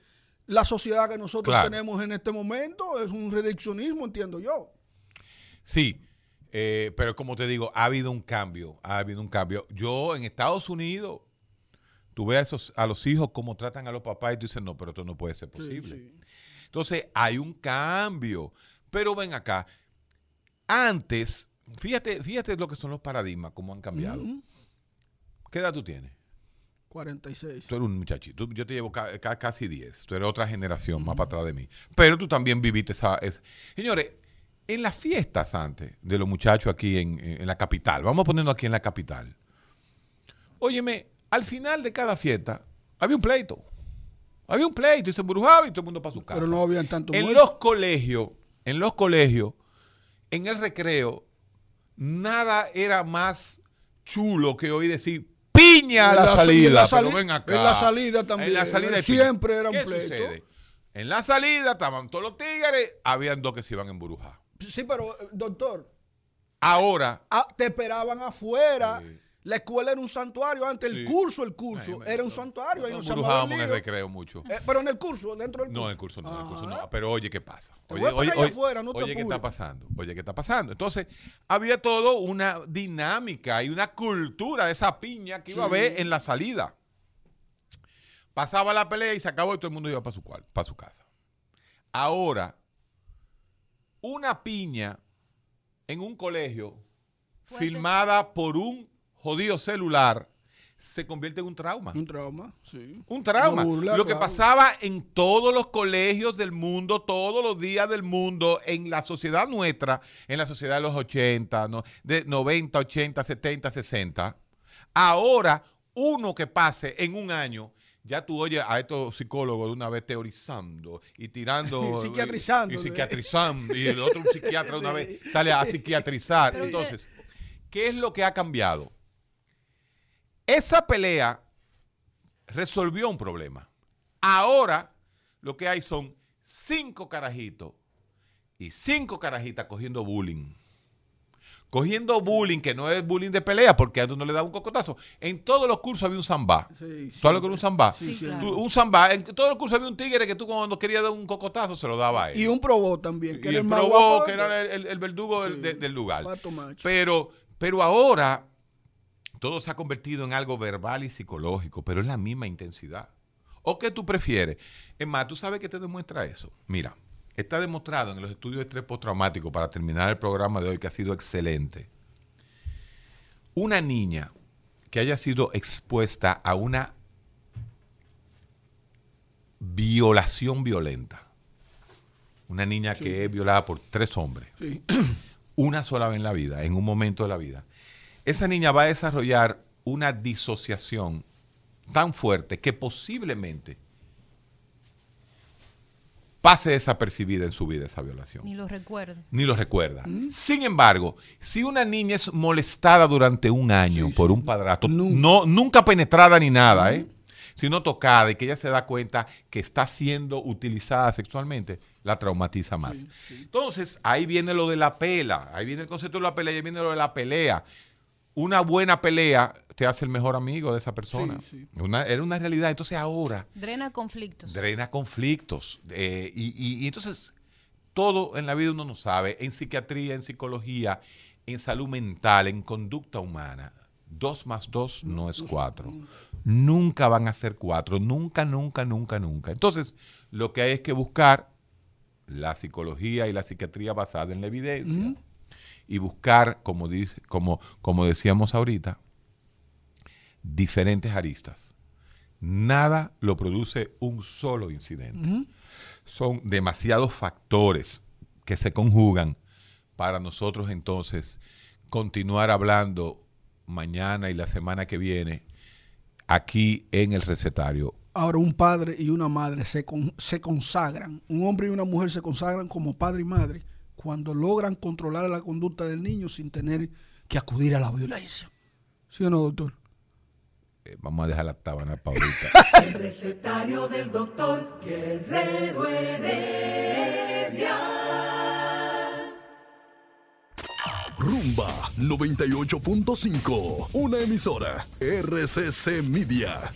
la sociedad que nosotros Claro. tenemos en este momento. Es un reduccionismo, entiendo yo. Sí, eh, pero como te digo, ha habido un cambio, ha habido un cambio. Yo en Estados Unidos, tú ves a, esos, a los hijos cómo tratan a los papás y tú dices, no, pero esto no puede ser posible. Entonces, hay un cambio. Pero ven acá, antes, fíjate, fíjate lo que son los paradigmas, cómo han cambiado. ¿Qué edad tú tienes? 46. Tú eres un muchachito. Yo te llevo ca- ca- casi 10. Tú eres otra generación más para atrás de mí. Pero tú también viviste esa... esa- Señores, en las fiestas antes de los muchachos aquí en, en la capital, vamos poniendo aquí en la capital. Óyeme, al final de cada fiesta había un pleito. Había un pleito y se embrujaba y todo el mundo para su casa. Pero no habían tanto En muertos. los colegios, en los colegios, en el recreo, nada era más chulo que hoy decir piña a la, la- en salida. la pero ven acá. en la salida también. En la salida. Siempre era un ¿Qué pleito. sucede? En la salida estaban todos los tigres, habían dos que se iban a embrujar. Sí, pero, eh, doctor, Ahora, ah, te esperaban afuera. La escuela era un santuario. Antes, Sí. el curso, el curso, era un santuario. Ahí no nos embrujábamos en el recreo mucho. Eh, pero en el curso, dentro del curso. No, en el curso no, en el curso no. Pero oye, ¿qué pasa? Te Oye, voy a poner oye, allá oye, afuera, no te oye, ¿qué está pasando? Oye, ¿qué está pasando? Entonces, había todo una dinámica y una cultura de esa piña que iba a haber en la salida. Pasaba la pelea y se acabó y todo el mundo iba para su, cual, para su casa. Ahora, una piña en un colegio filmada por un jodido celular se convierte en un trauma. Un trauma, sí. Un trauma. Burla, Lo que claro. pasaba en todos los colegios del mundo, todos los días del mundo, en la sociedad nuestra, en la sociedad de los 80, ¿no? de 90, 80, 70, 60, Ahora, uno que pase en un año, ya tú oyes a estos psicólogos de una vez teorizando y tirando. Psiquiatrizando. Y, psiquiatrizando. y el otro psiquiatra una vez sale a psiquiatrizar. Entonces, ¿qué es lo que ha cambiado? Esa pelea resolvió un problema. Ahora lo que hay son cinco carajitos y cinco carajitas cogiendo bullying. Cogiendo bullying, que no es bullying de pelea, porque a uno le da un cocotazo. En todos los cursos había un zambá. Sí, ¿Tú hablas con un zambá? Sí, claro. un zambá. En todos los cursos había un tigre que tú cuando querías dar un cocotazo se lo daba a él. Y un probó también. Que Y era el probó, guapo que era el, el- el verdugo del, de- del lugar. Pero, pero ahora todo se ha convertido en algo verbal y psicológico, pero es la misma intensidad. ¿O qué tú prefieres? Es más, ¿tú sabes qué te demuestra eso? Mira, está demostrado en los estudios de estrés postraumático para terminar el programa de hoy que ha sido excelente. Una niña que haya sido expuesta a una violación violenta, una niña que es violada por tres hombres, Sí. una sola vez en la vida, en un momento de la vida, esa niña va a desarrollar una disociación tan fuerte que posiblemente pase desapercibida en su vida esa violación. Ni lo recuerdo. Ni lo recuerda. Sin embargo, si una niña es molestada durante un año por un padrastro, no, nunca penetrada ni nada, ¿eh? sino tocada y que ella se da cuenta que está siendo utilizada sexualmente, la traumatiza más. Entonces, ahí viene lo de la pela, ahí viene el concepto de la pelea, ahí viene lo de la pelea. Una buena pelea te hace el mejor amigo de esa persona. Una- era una realidad. Entonces ahora Drena conflictos. drena conflictos. eh, y, y- y entonces, todo en la vida uno no sabe, en psiquiatría, en psicología, en salud mental, en conducta humana. Dos más dos no es cuatro. Nunca van a ser cuatro. Nunca, nunca, nunca, nunca. Entonces, lo que hay es que buscar la psicología y la psiquiatría basada en la evidencia. Y buscar, como, dice, como, como decíamos ahorita, diferentes aristas. Nada lo produce un solo incidente. Son demasiados factores que se conjugan para nosotros entonces continuar hablando mañana y la semana que viene aquí en el recetario. Ahora un padre y una madre se, con- se consagran, un hombre y una mujer se consagran como padre y madre cuando logran controlar la conducta del niño sin tener que acudir a la violencia. ¿Sí o no, doctor? Eh, vamos a dejar la tabana para ahorita. El recetario del doctor Guerrero Heredia. Rumba 98.5, una emisora RCC Media.